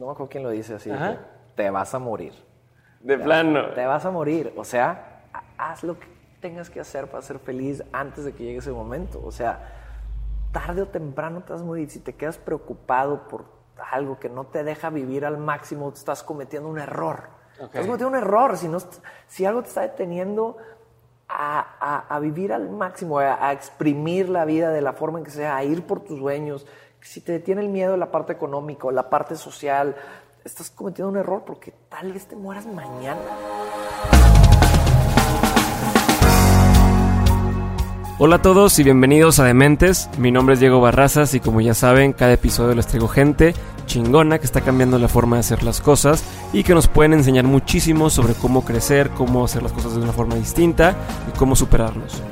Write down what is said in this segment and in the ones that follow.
no me acuerdo quién lo dice así, Ajá. te vas a morir. De plano. Te vas a morir. O sea, ha- haz lo que tengas que hacer para ser feliz antes de que llegue ese momento. O sea, tarde o temprano te vas a morir. Si te quedas preocupado por algo que no te deja vivir al máximo, estás cometiendo un error. Ok. Estás cometiendo un error. Si, no, si algo te está deteniendo a, a- a vivir al máximo, a, a exprimir la vida de la forma en que sea, a ir por tus sueños, si te detiene el miedo la parte económica la parte social, estás cometiendo un error porque tal vez te mueras mañana. Hola a todos y bienvenidos a Dementes. Mi nombre es Diego Barrazas y como ya saben, cada episodio les traigo gente chingona que está cambiando la forma de hacer las cosas y que nos pueden enseñar muchísimo sobre cómo crecer, cómo hacer las cosas de una forma distinta y cómo superarnos.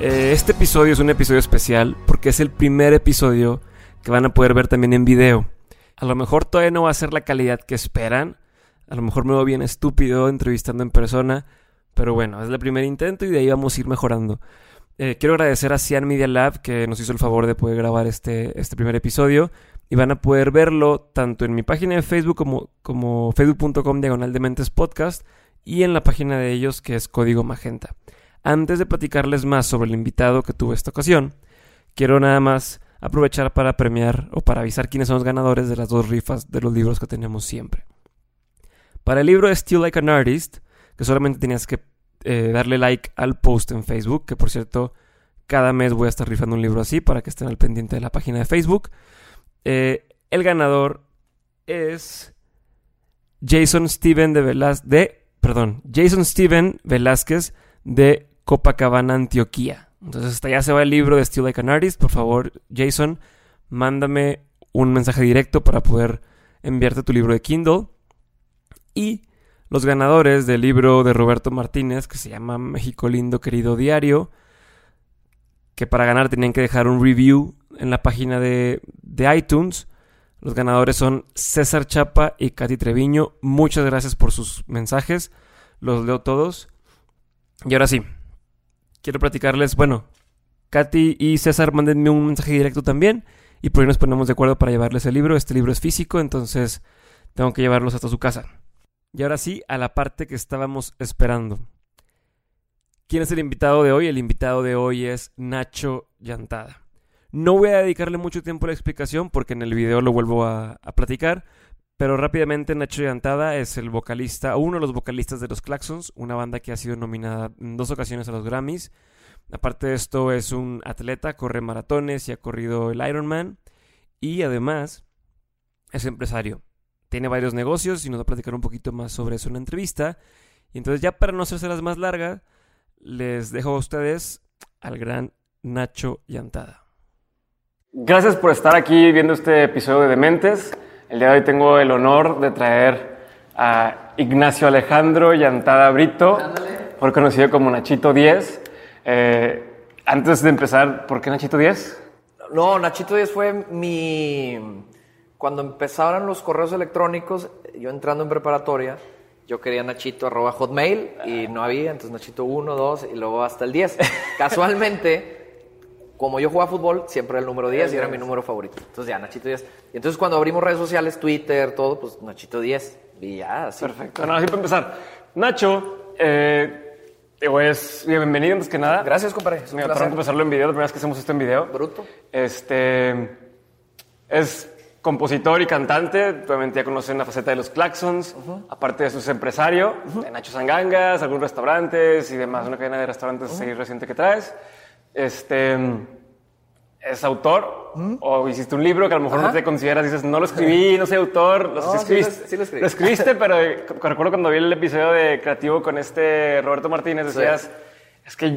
Eh, este episodio es un episodio especial porque es el primer episodio que van a poder ver también en video. A lo mejor todavía no va a ser la calidad que esperan. A lo mejor me veo bien estúpido entrevistando en persona. Pero bueno, es el primer intento y de ahí vamos a ir mejorando. Eh, quiero agradecer a Cian Media Lab que nos hizo el favor de poder grabar este, este primer episodio. Y van a poder verlo tanto en mi página de Facebook como, como facebook.com diagonal de mentes podcast y en la página de ellos que es Código Magenta. Antes de platicarles más sobre el invitado que tuve esta ocasión, quiero nada más aprovechar para premiar o para avisar quiénes son los ganadores de las dos rifas de los libros que tenemos siempre. Para el libro Still Like an Artist, que solamente tenías que eh, darle like al post en Facebook, que por cierto, cada mes voy a estar rifando un libro así para que estén al pendiente de la página de Facebook. Eh, el ganador es Jason Steven de Velaz de perdón, Jason Steven Velázquez de Copacabana, Antioquía. Entonces hasta allá se va el libro de Still Like an Artist. Por favor, Jason, mándame un mensaje directo para poder enviarte tu libro de Kindle. Y los ganadores del libro de Roberto Martínez, que se llama México Lindo Querido Diario, que para ganar tenían que dejar un review en la página de, de iTunes. Los ganadores son César Chapa y Katy Treviño. Muchas gracias por sus mensajes. Los leo todos. Y ahora sí, quiero platicarles, bueno, Katy y César, mándenme un mensaje directo también. Y por ahí nos ponemos de acuerdo para llevarles el libro. Este libro es físico, entonces tengo que llevarlos hasta su casa. Y ahora sí, a la parte que estábamos esperando. ¿Quién es el invitado de hoy? El invitado de hoy es Nacho Llantada. No voy a dedicarle mucho tiempo a la explicación porque en el video lo vuelvo a, a platicar, pero rápidamente Nacho Llantada es el vocalista, uno de los vocalistas de los Claxons, una banda que ha sido nominada en dos ocasiones a los Grammys. Aparte de esto es un atleta, corre maratones y ha corrido el Ironman y además es empresario. Tiene varios negocios y nos va a platicar un poquito más sobre eso en la entrevista. Y entonces ya para no hacérselas más largas, les dejo a ustedes al gran Nacho Llantada. Gracias por estar aquí viendo este episodio de Dementes. El día de hoy tengo el honor de traer a Ignacio Alejandro Llantada Brito, por conocido como Nachito 10. Eh, antes de empezar, ¿por qué Nachito 10? No, Nachito Díaz fue mi... Cuando empezaron los correos electrónicos, yo entrando en preparatoria, yo quería Nachito arroba hotmail y no había, entonces Nachito 1, 2 y luego hasta el 10. Casualmente, como yo jugaba fútbol, siempre era el número 10 y era mi número favorito. Entonces ya, Nachito 10. Y entonces cuando abrimos redes sociales, Twitter, todo, pues Nachito 10. Y ya, así. Perfecto. Bueno, así para empezar. Nacho, eh, pues bienvenido antes que nada. Gracias, compadre. Es un Me placer. empezarlo en video, la primera vez que hacemos esto en video. Bruto. Este es compositor y cantante. Obviamente ya conocen la faceta de los Claxons. Aparte de eso es empresario de Nacho Sangangas, algunos restaurantes y demás. Una cadena de restaurantes ahí reciente que traes. Este es autor o hiciste un libro que a lo mejor no te consideras, dices, no lo escribí, no soy autor, lo, No, escribiste, lo- sí lo escribí. lo escribiste, pero cu- recuerdo cuando vi el episodio de Creativo con este Roberto Martínez, decías, es que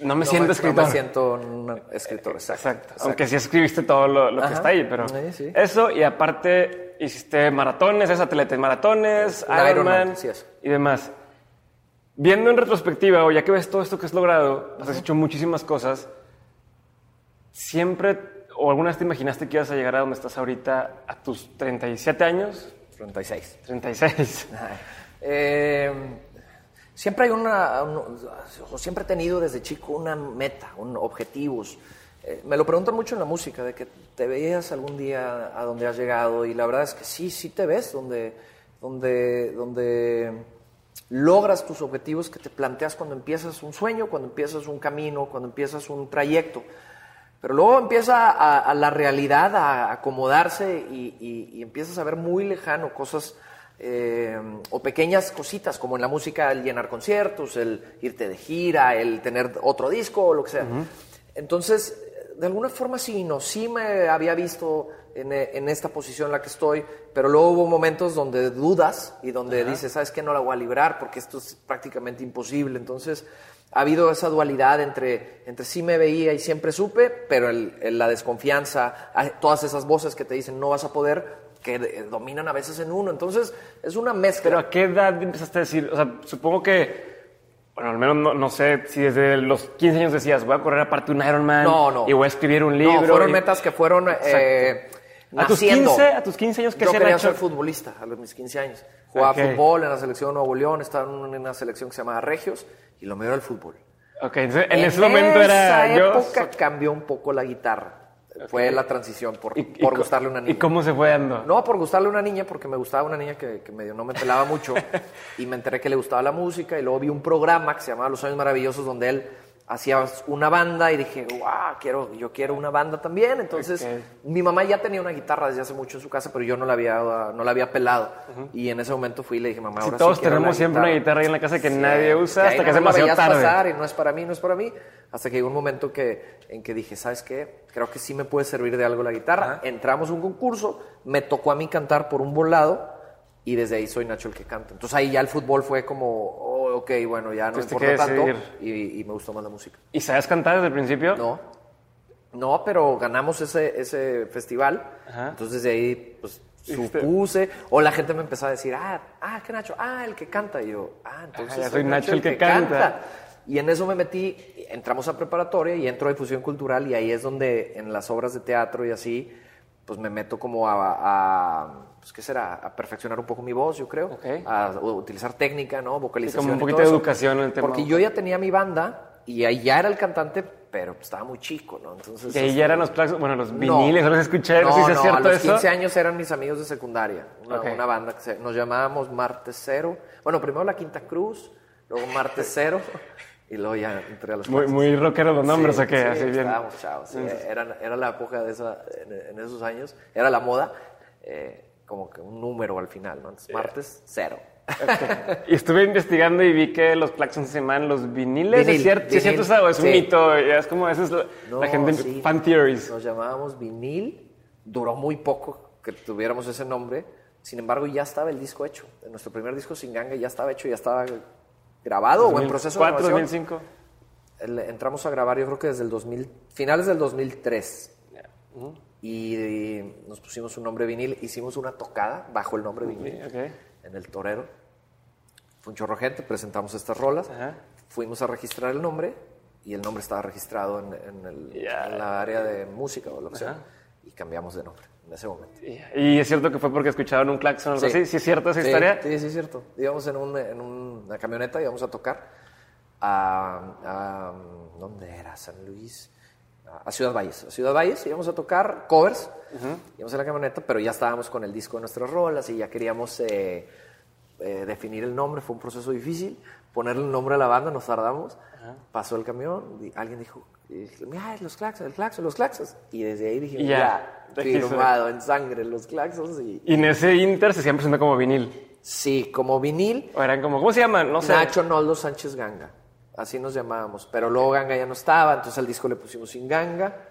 no me No siento me- escritor. No me siento un escritor, exacto. Exacto. Aunque sí escribiste todo lo, lo que está ahí, pero Sí, eso y aparte hiciste maratones, es atleta en maratones, Ironman, y demás. Viendo en retrospectiva, o ya que ves todo esto que has logrado, has hecho muchísimas cosas, siempre o alguna vez te imaginaste que ibas a llegar a donde estás ahorita a tus 37 años, 36. 36. Eh, siempre hay una, un- o siempre he tenido desde chico una meta, un objetivos. eh, me lo preguntan mucho en la música, de que te veías algún día a donde has llegado y la verdad es que sí, sí te ves donde, donde, donde logras tus objetivos que te planteas cuando empiezas un sueño, cuando empiezas un camino, cuando empiezas un trayecto. Pero luego empieza a, a la realidad a acomodarse y, y- y empiezas a ver muy lejano cosas eh, o pequeñas cositas, como en la música el llenar conciertos, el irte de gira, el tener otro disco o lo que sea. Entonces, de alguna forma sí, no, sí me había visto en, en esta posición en la que estoy, pero luego hubo momentos donde dudas y donde dices, ¿sabes qué? No la voy a librar porque esto es prácticamente imposible. Entonces, ha habido esa dualidad entre, entre sí me veía y siempre supe, pero el- el- la desconfianza, todas esas voces que te dicen no vas a poder, que dominan a veces en uno. Entonces, es una mezcla. Pero ¿a qué edad empezaste a decir? O sea, supongo que, bueno, al menos no, no sé si desde los 15 años decías, voy a correr aparte un Ironman No, no. y voy a escribir un libro. No, fueron y- metas que fueron eh, ¿A tus naciendo. 15, a tus 15 años qué Yo quería Nacho? ser futbolista a los mis 15 años. Jugaba Ok. fútbol en la selección de Nuevo León, estaba en una selección que se llamaba Regios y lo mío era el fútbol. Ok, entonces en, ese momento era esa yo. época cambió un poco la guitarra. Fue la transición por, y- por gustarle a una niña. ¿Y cómo se fue dando? No, por gustarle a una niña, porque me gustaba una niña que, que medio no me pelaba mucho. y me enteré que le gustaba la música. Y luego vi un programa que se llamaba Los Años Maravillosos, donde él hacía una banda. Y dije, wow, quiero, yo quiero una banda también. Entonces, Ok. mi mamá ya tenía una guitarra desde hace mucho en su casa, pero yo no la había, no la había pelado. Y en ese momento fui y le dije, mamá, Si ahora todos sí tenemos siempre una guitarra ahí en la casa que Sí, nadie usa ahí hasta que es demasiado tarde. pasar y no es para mí, no es para mí. Hasta que llegó un momento que, en que dije, ¿sabes qué? Creo que sí me puede servir de algo la guitarra. Entramos a un concurso, me tocó a mí cantar por un volado y desde ahí soy Nacho el que canta. Entonces ahí ya el fútbol fue como, ok, bueno, ya no Tuviste importa que tanto y, y me gustó más la música. ¿Y sabes cantar desde el principio? No, no, pero ganamos ese, ese festival. Ajá. Entonces de ahí, pues, supuse. O la gente me empezó a decir, ah, ah, ¿qué Nacho? Ah, el que canta. Y yo, ah, entonces ya soy Nacho el que canta. Y en eso me metí, entramos a preparatoria y entro a difusión cultural y ahí es donde en las obras de teatro y así, pues me meto como a, a, pues, ¿qué será? A perfeccionar un poco mi voz, yo creo. Ok. A utilizar técnica, ¿no? Vocalización. como un poquito de eso. educación en el tema. Porque yo ya tenía mi banda y ahí ya era el cantante, pero pues, estaba muy chico, ¿no? Entonces... Y ahí este, ya eran los bueno, los no. viniles, no los escuché, no, sé si es no, cierto a los eso. 15 años eran mis amigos de secundaria, una, Ok. una banda que se- nos llamábamos Martes Cero. Bueno, primero la Quinta Cruz, luego Martes Cero y luego ya entré a los Muy, muy rockero los nombres, Sí, ¿o qué? sí, Así bien. Estábamos chavos, sí, era, era la época de esa, en, en esos años, era la moda, eh, como que un número al final, ¿no? Entonces, Martes Cero. Y estuve investigando y vi que los claxons se llaman los viniles. ¿Es Vinil, cierto, ¿Sí ¿Es cierto vinil, eso o es un mito? Es como, esa es la, No, la gente, sí. fan theories. Nos llamábamos vinil, duró muy poco que tuviéramos ese nombre, sin embargo ya estaba el disco hecho. Nuestro primer disco sin ganga ya estaba hecho, ya estaba grabado o en proceso de 2004, grabación. 2005. El- Entramos a grabar yo creo que desde el 2000, finales del 2003. Y nos pusimos un nombre vinil, hicimos una tocada bajo el nombre vinil Ok. en el torero. Fue un chorro gente, presentamos estas rolas, Ajá. fuimos a registrar el nombre y el nombre estaba registrado en, en el, Ya. en la área de música o lo que sea y cambiamos de nombre en ese momento. Y, es cierto que fue porque escucharon un claxon o algo así. ¿Sí es cierto esa Sí, historia? Sí, sí, es cierto. Íbamos en, un- en una camioneta, íbamos a tocar a, a- ¿Dónde era? San Luis. A, Ciudad Valles. A Ciudad Valles íbamos a tocar covers. Íbamos en la camioneta, pero ya estábamos con el disco de nuestras rolas y ya queríamos eh, eh, definir el nombre. Fue un proceso difícil. Ponerle el nombre a la banda, nos tardamos. Pasó el camión, y alguien dijo, mira, los claxons, el claxon, los claxons. Y desde ahí dijimos, ya, ya, firmado en sangre los claxons y... Y en ese inter se sigan presentando como vinil. Sí, como vinil, O eran como, ¿cómo se llaman? No sé. Nacho Noldo Sánchez Ganga. Así nos llamábamos. Pero luego Ganga ya no estaba, entonces al disco le pusimos sin Ganga.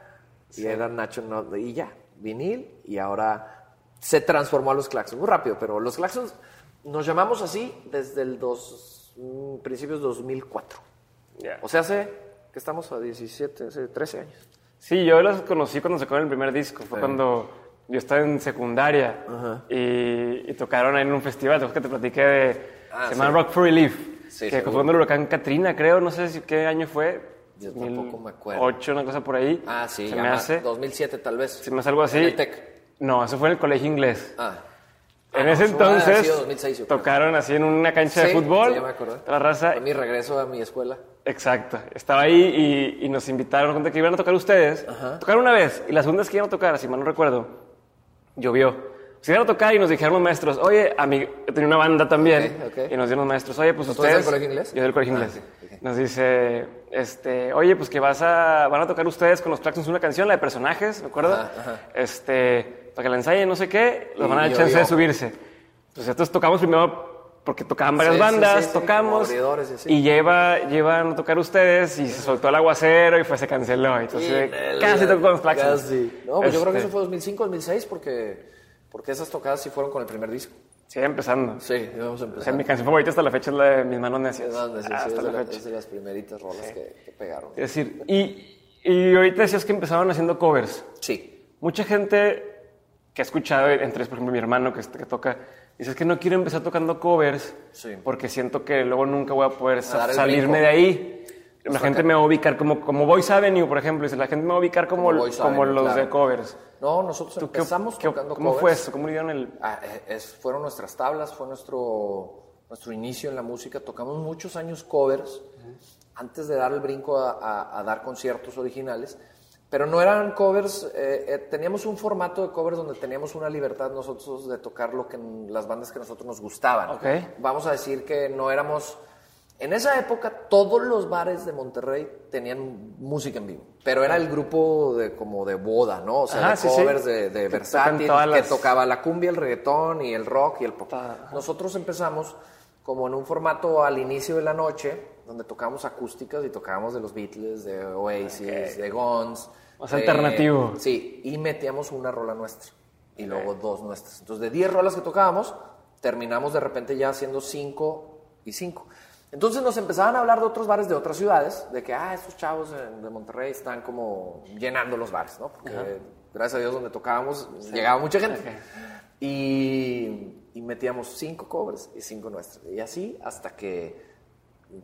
Y era Nacho. Y ya, vinil. Y ahora se transformó a los Claxons. Muy rápido, pero los Claxons nos llamamos así desde el dos, mm, principios de 2004. Ya. O sea, hace que estamos a 17, hace 13 años. Sí, yo los conocí cuando sacaron el primer disco. Fue cuando yo estaba en secundaria y, y tocaron ahí en un festival. ¿Te acuerdas que te platiqué de. Ah, se llama sí. Rock for Relief. Sí, que seguro. fue cuando el huracán Katrina, creo. No sé si qué año fue. Yo tampoco me acuerdo. 2008, una cosa por ahí. Ah, sí, Se me hace. 2007 tal vez. Se me hace algo así. En el TEC. No, eso fue en el colegio inglés. Ah, En ese Ah, haber entonces sido 2006, yo creo. tocaron así en una cancha de fútbol. sí, ya me acordé. La raza, Fue mi regreso a mi escuela. exacto. Estaba ahí y, y nos invitaron cuenta que iban a tocar ustedes. Tocaron una vez y la segunda que iban a tocar, si mal no recuerdo, llovió. Se iban a tocar y nos dijeron los maestros, oye, a mí, tenía una banda también. Ok, ok. Y nos dieron los maestros, oye, pues ¿Tú ustedes. del colegio inglés? Yo del colegio Ah, inglés. ok, ok. Nos dice, este, oye, pues que vas a, van a tocar ustedes con los Claxons una canción, la de personajes, ¿me acuerdo? Ajá, ajá. Este, para que la ensayen, no sé qué, los van a dar yo- chance de yo- subirse. Entonces, nosotros tocamos primero porque tocaban varias Sí, bandas, sí, sí, tocamos, y lleva, llevan a tocar ustedes, y se soltó el aguacero y fue, se canceló. Entonces, casi tocó con los Claxons. Casi. No, pues yo creo que Este, eso fue 2005, 2006, porque, porque esas tocadas sí fueron con el primer disco. Sí, empezando. Sí, íbamos a O sea, mi canción favorita hasta la fecha es la de Mis manos necias. Es donde sí, sí, Ah, es hasta de la la- fecha. es de las primeritas rolas que, que pegaron. Es decir, y, y ahorita decías que empezaban haciendo covers. Sí. Mucha gente que ha escuchado, entre por ejemplo mi hermano que, que toca, dice es que no quiero empezar tocando covers Sí. porque siento que luego nunca voy a poder sa- el salirme brinco. de ahí. La Pues gente acá- me va a ubicar como, como Voice Avenue, por ejemplo. Dice, la gente me va a ubicar como, Como como Avenue, los claro. de covers. No, nosotros ¿Tú qué- empezamos qué- tocando ¿Cómo covers. fue eso? ¿Cómo dieron el...? Ah, eh, es- fueron nuestras tablas, fue nuestro, nuestro inicio en la música. Tocamos muchos años covers antes de dar el brinco a, a- a dar conciertos originales. Pero no eran covers, eh, eh, teníamos un formato de covers donde teníamos una libertad nosotros de tocar lo que las bandas que a nosotros nos gustaban. Ok. Vamos a decir que no éramos... En esa época todos los bares de Monterrey tenían música en vivo, pero era el grupo de como de boda, ¿no? O sea, Ajá, de sí, sí. covers de, de versátil, que las- tocaba la cumbia, el reggaetón y el rock y el pop. Ajá. Nosotros empezamos como en un formato al inicio de la noche, donde tocábamos acústicas y tocábamos de los Beatles, de Oasis, de Guns. Más de- alternativo. Sí, y metíamos una rola nuestra y luego dos nuestras. Entonces, de 10 rolas que tocábamos, terminamos de repente ya haciendo 5 y 5. Entonces nos empezaban a hablar de otros bares de otras ciudades, de que, ah, estos chavos de Monterrey están como llenando los bares, ¿no? Porque gracias a Dios donde tocábamos llegaba mucha gente. Y, y metíamos cinco covers y cinco nuestras. Y así hasta que,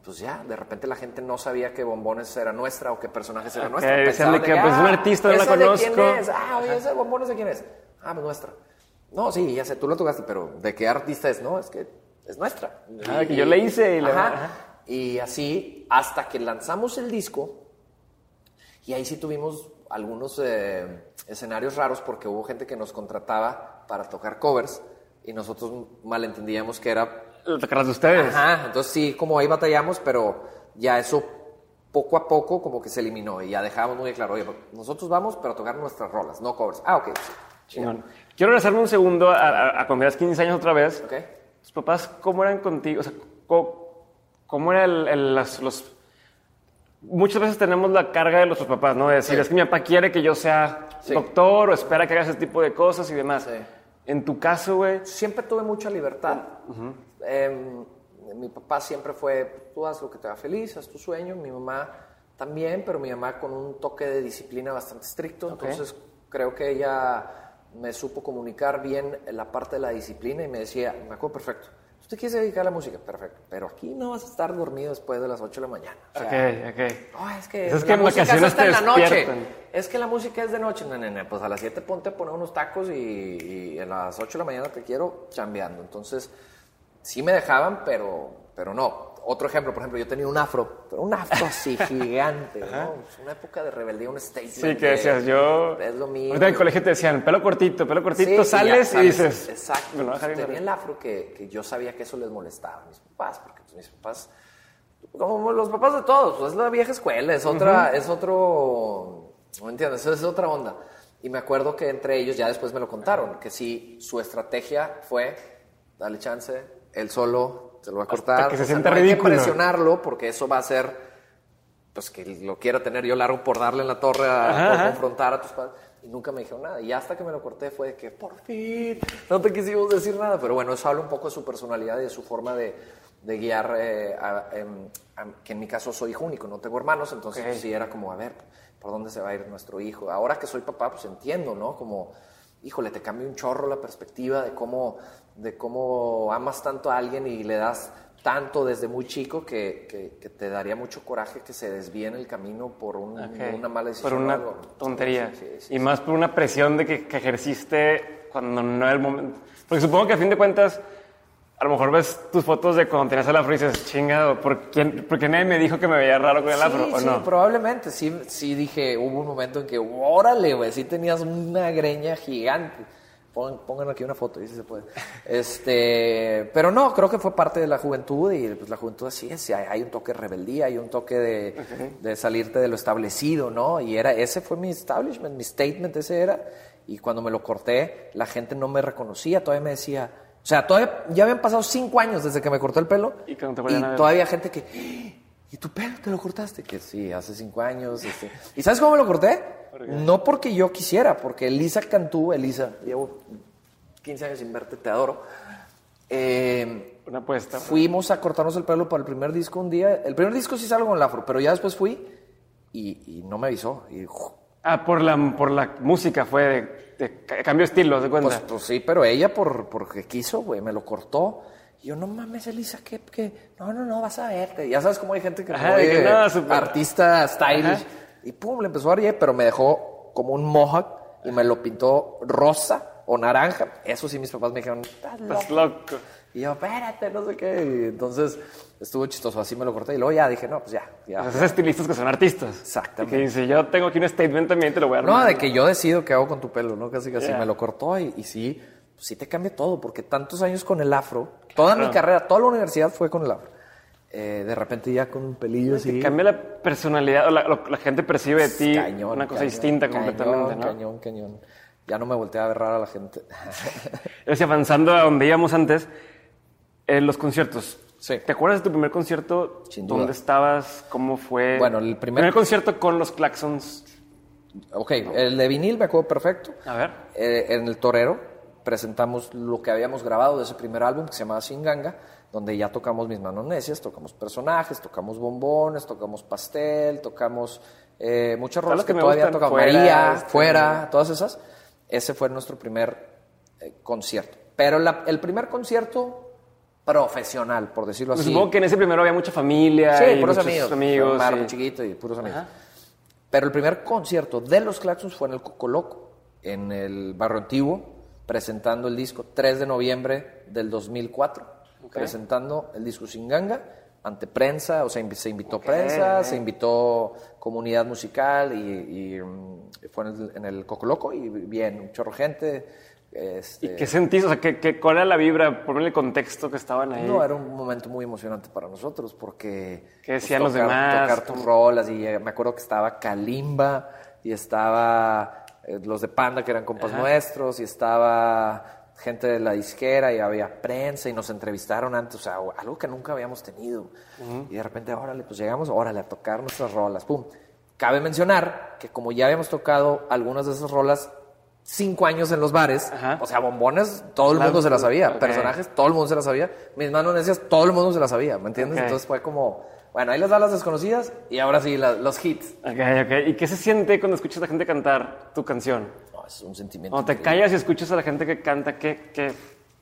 pues ya, de repente la gente no sabía que Bombones era nuestra o que Personajes era Ok, nuestra. de que, pues, un "Ah, artista, no la ¿esa de quién conozco". es? Ah, oye, ese Bombones de quién es? Ah, pues nuestra. No, sí, ya sé, tú lo tocaste, pero ¿de qué artista es? No, es que es nuestra. Ah, que yo le hice y le- Ajá. Y así, hasta que lanzamos el disco, y ahí sí tuvimos algunos eh, escenarios raros porque hubo gente que nos contrataba para tocar covers y nosotros malentendíamos que era... Lo tocarás de ustedes. Ajá, entonces sí, como ahí batallamos, pero ya eso poco a poco como que se eliminó y ya dejábamos muy claro, oye, nosotros vamos pero a tocar nuestras rolas, no covers. Ah, ok, sí. Chingón. Quiero regresarme un segundo a, a, a cuando eras 15 años otra vez. Ok. ¿Tus papás cómo eran contigo? O sea, ¿cómo, cómo era el, el- las- los... Muchas veces tenemos la carga de nuestros papás, ¿no? De decir, Sí. es que mi papá quiere que yo sea Sí. doctor o espera que haga ese tipo de cosas y demás. Sí. En tu caso, güey, siempre tuve mucha libertad. Em, mi papá siempre fue, tú haz lo que te haga feliz, haz tu sueño. Mi mamá también, pero mi mamá con un toque de disciplina bastante estricto. Entonces creo que ella me supo comunicar bien la parte de la disciplina y me decía, me acuerdo perfecto, ¿tú te quieres dedicar a la música? Perfecto, pero aquí no vas a estar dormido después de las 8 de la mañana. O sea, ok, ok. no, es que, Es que la en música es vacaciones hasta te en la noche. Es que la música es de noche. No, no, no, pues a las 7 ponte a poner unos tacos y, y a las 8 de la mañana te quiero chambeando. Entonces, sí me dejaban, pero, pero no. Otro ejemplo, por ejemplo, yo tenía un afro, pero un afro así gigante, ¿no? Una época de rebeldía, un statement. Sí, que de, decías, yo... Es lo mío. Ahorita en el colegio te decían, pelo cortito, pelo cortito, Sí, sales y sales. dices... Exacto. Me lo bien tenía el afro que, que yo sabía que eso les molestaba a mis papás, porque pues, mis papás, como los papás de todos, pues es la vieja escuela, es otra, es otro, ¿no entiendes? Es otra onda. Y me acuerdo que entre ellos, ya después me lo contaron, que sí, su estrategia fue, dale chance, él solo se lo va a cortar. que se o sea, no hay ridículo. que presionarlo porque eso va a ser pues que lo quiera tener yo largo por darle en la torre a Ajá, por ajá. confrontar a tus padres. Y nunca me dijeron nada. Y hasta que me lo corté fue de que, por fin, no te quisimos decir nada. Pero bueno, eso habla un poco de su personalidad y de su forma de, de guiar, eh, a- em, a- que en mi caso soy hijo único, no tengo hermanos, entonces Ok. pues, sí era como, a ver, ¿por dónde se va a ir nuestro hijo? Ahora que soy papá, pues entiendo, ¿no? Como, híjole, te cambia un chorro la perspectiva de cómo, de cómo amas tanto a alguien y le das tanto desde muy chico que, que- que te daría mucho coraje que se desvíe en el camino por un- Ok. una mala decisión. Por una algo. tontería. Sí, sí, sí, y más por una presión de que, que ejerciste cuando no era el momento? Porque supongo que a fin de cuentas, a lo mejor ves tus fotos de cuando tenías el afro y dices, chingado, ¿por, quién, ¿por qué nadie me dijo que me veía raro con el afro? ¿O sí, no? probablemente. Sí, sí dije, hubo un momento en que, órale, güey, sí tenías una greña gigante. Pon- Pongan aquí una foto, y si se puede. Este, pero no, creo que fue parte de la juventud y pues la juventud así es. Hay, un toque de rebeldía, hay un toque de, de salirte de lo establecido, ¿no? Y era, ese fue mi establishment, mi statement, ese era. Y cuando me lo corté, la gente no me reconocía, todavía me decía, o sea, todavía, ya habían pasado cinco años desde que me corté el pelo. Y que no te ver. todavía gente que, ¿y tu pelo te lo cortaste? Que sí, hace cinco años. este. ¿Y sabes cómo me lo corté? No porque yo quisiera, porque Elisa Cantú, Elisa, llevo 15 años sin verte, te adoro. Eh, Una apuesta. fuimos a cortarnos el pelo para el primer disco un día. El primer disco sí salgo con el afro, pero ya después fui y, y no me avisó. Y. Ah, por la, por la música fue de, de ca- cambio de estilo, ¿de cuenta? Pues, pues sí, pero ella por, porque quiso, güey, me lo cortó. Y yo, no mames, Elisa, ¿qué? qué? No, no, no, vas a verte. Ya sabes cómo hay gente que Ajá, muy, de que no, artista stylish. Ajá. Y pum, le empezó a dar, pero me dejó como un mohawk y me lo pintó rosa o naranja. Eso sí, mis papás me dijeron, estás loco. Estás loco. Y yo, espérate, no sé qué. Y entonces estuvo chistoso, así me lo corté. Y luego ya dije, no, pues ya, ya. Esos estilistas que son artistas. Exactamente. Y que dice, yo tengo aquí un statement también, te lo voy a No, armar. de que yo decido qué hago con tu pelo, ¿no? Casi casi Yeah. me lo cortó y, y sí, pues sí te cambia todo, porque tantos años con el afro, toda mi Claro. carrera, toda la universidad fue con el afro. Eh, de repente ya con un pelillo así. Cambia la personalidad, o la, lo- la gente percibe de ti cañón, una cosa cañón, distinta cañón, completamente, ¿no? Cañón, cañón. Ya no me volteé a ver rara a la gente. Así, avanzando a donde íbamos antes, en los conciertos. Sí. ¿Te acuerdas de tu primer concierto? Sin duda. ¿Dónde estabas? ¿Cómo fue? Bueno, el primer- concierto con los Claxons. ok, el de vinil me acuerdo perfecto. A ver. Eh, en el Torero presentamos lo que habíamos grabado de ese primer álbum que se llamaba Singanga, donde ya tocamos mis manos necias, tocamos personajes, tocamos bombones, tocamos pastel, tocamos eh, muchas rolas las que, que todavía tocamos. Fuera, María, este- fuera, todas esas. Ese fue nuestro primer eh, concierto. Pero la- el primer concierto profesional, por decirlo Pues así. Supongo que en ese primero había mucha familia. Sí, y puros muchos amigos. amigos muy chiquito y puros amigos. Ajá. Pero el primer concierto de los Claxons fue en el Coco Loco, en el Barrio Antiguo, presentando el disco 3 de noviembre del 2004, presentando el disco Singanga ante prensa, o sea, se invitó prensa, se invitó comunidad musical y, y, mm, fue en el, en el Coco Loco y bien, un chorro gente. Este, ¿Y qué sentís? O sea, ¿qué, qué, cuál era la vibra? Ponme el contexto que estaban ahí. No, era un momento muy emocionante para nosotros porque... pues, ¿Qué decían los tocar- demás? Tocar tus rolas y eh, me acuerdo que estaba Kalimba y estaba eh, los de Panda que eran compas nuestros y estaba gente de la disquera y había prensa y nos entrevistaron antes, o sea, algo que nunca habíamos tenido. Y de repente, órale, pues llegamos, órale, a tocar nuestras rolas, pum. Cabe mencionar que como ya habíamos tocado algunas de esas rolas cinco años en los bares, Ajá. o sea, bombones, todo el La- mundo se las sabía, ok. personajes, todo el mundo se las sabía, mis manos necias, todo el mundo se las sabía, ¿me entiendes? Ok. Entonces fue como, bueno, ahí les da las desconocidas y ahora sí, la- los hits. Ok, ok. ¿Y qué se siente cuando escuchas a la gente cantar tu canción? No, es un sentimiento Cuando te callas y escuchas a la gente que canta, ¿qué? qué?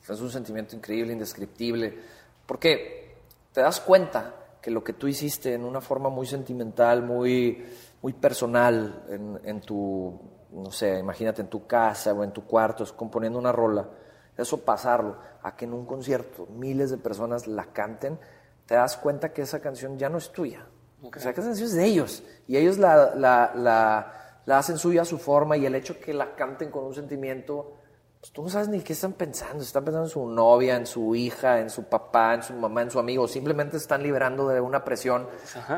Es un sentimiento increíble, indescriptible, porque te das cuenta que lo que tú hiciste en una forma muy sentimental, muy, muy personal, en, en tu, no sé, imagínate en tu casa o en tu cuarto, es componiendo una rola, eso pasarlo a que en un concierto miles de personas la canten, te das cuenta que esa canción ya no es tuya. O sea, que esa canción es de ellos. Y ellos la, la, la, la hacen suya a su forma y el hecho que la canten con un sentimiento, pues tú no sabes ni qué están pensando. Están pensando en su novia, en su hija, en su papá, en su mamá, en su amigo. Simplemente están liberando de una presión.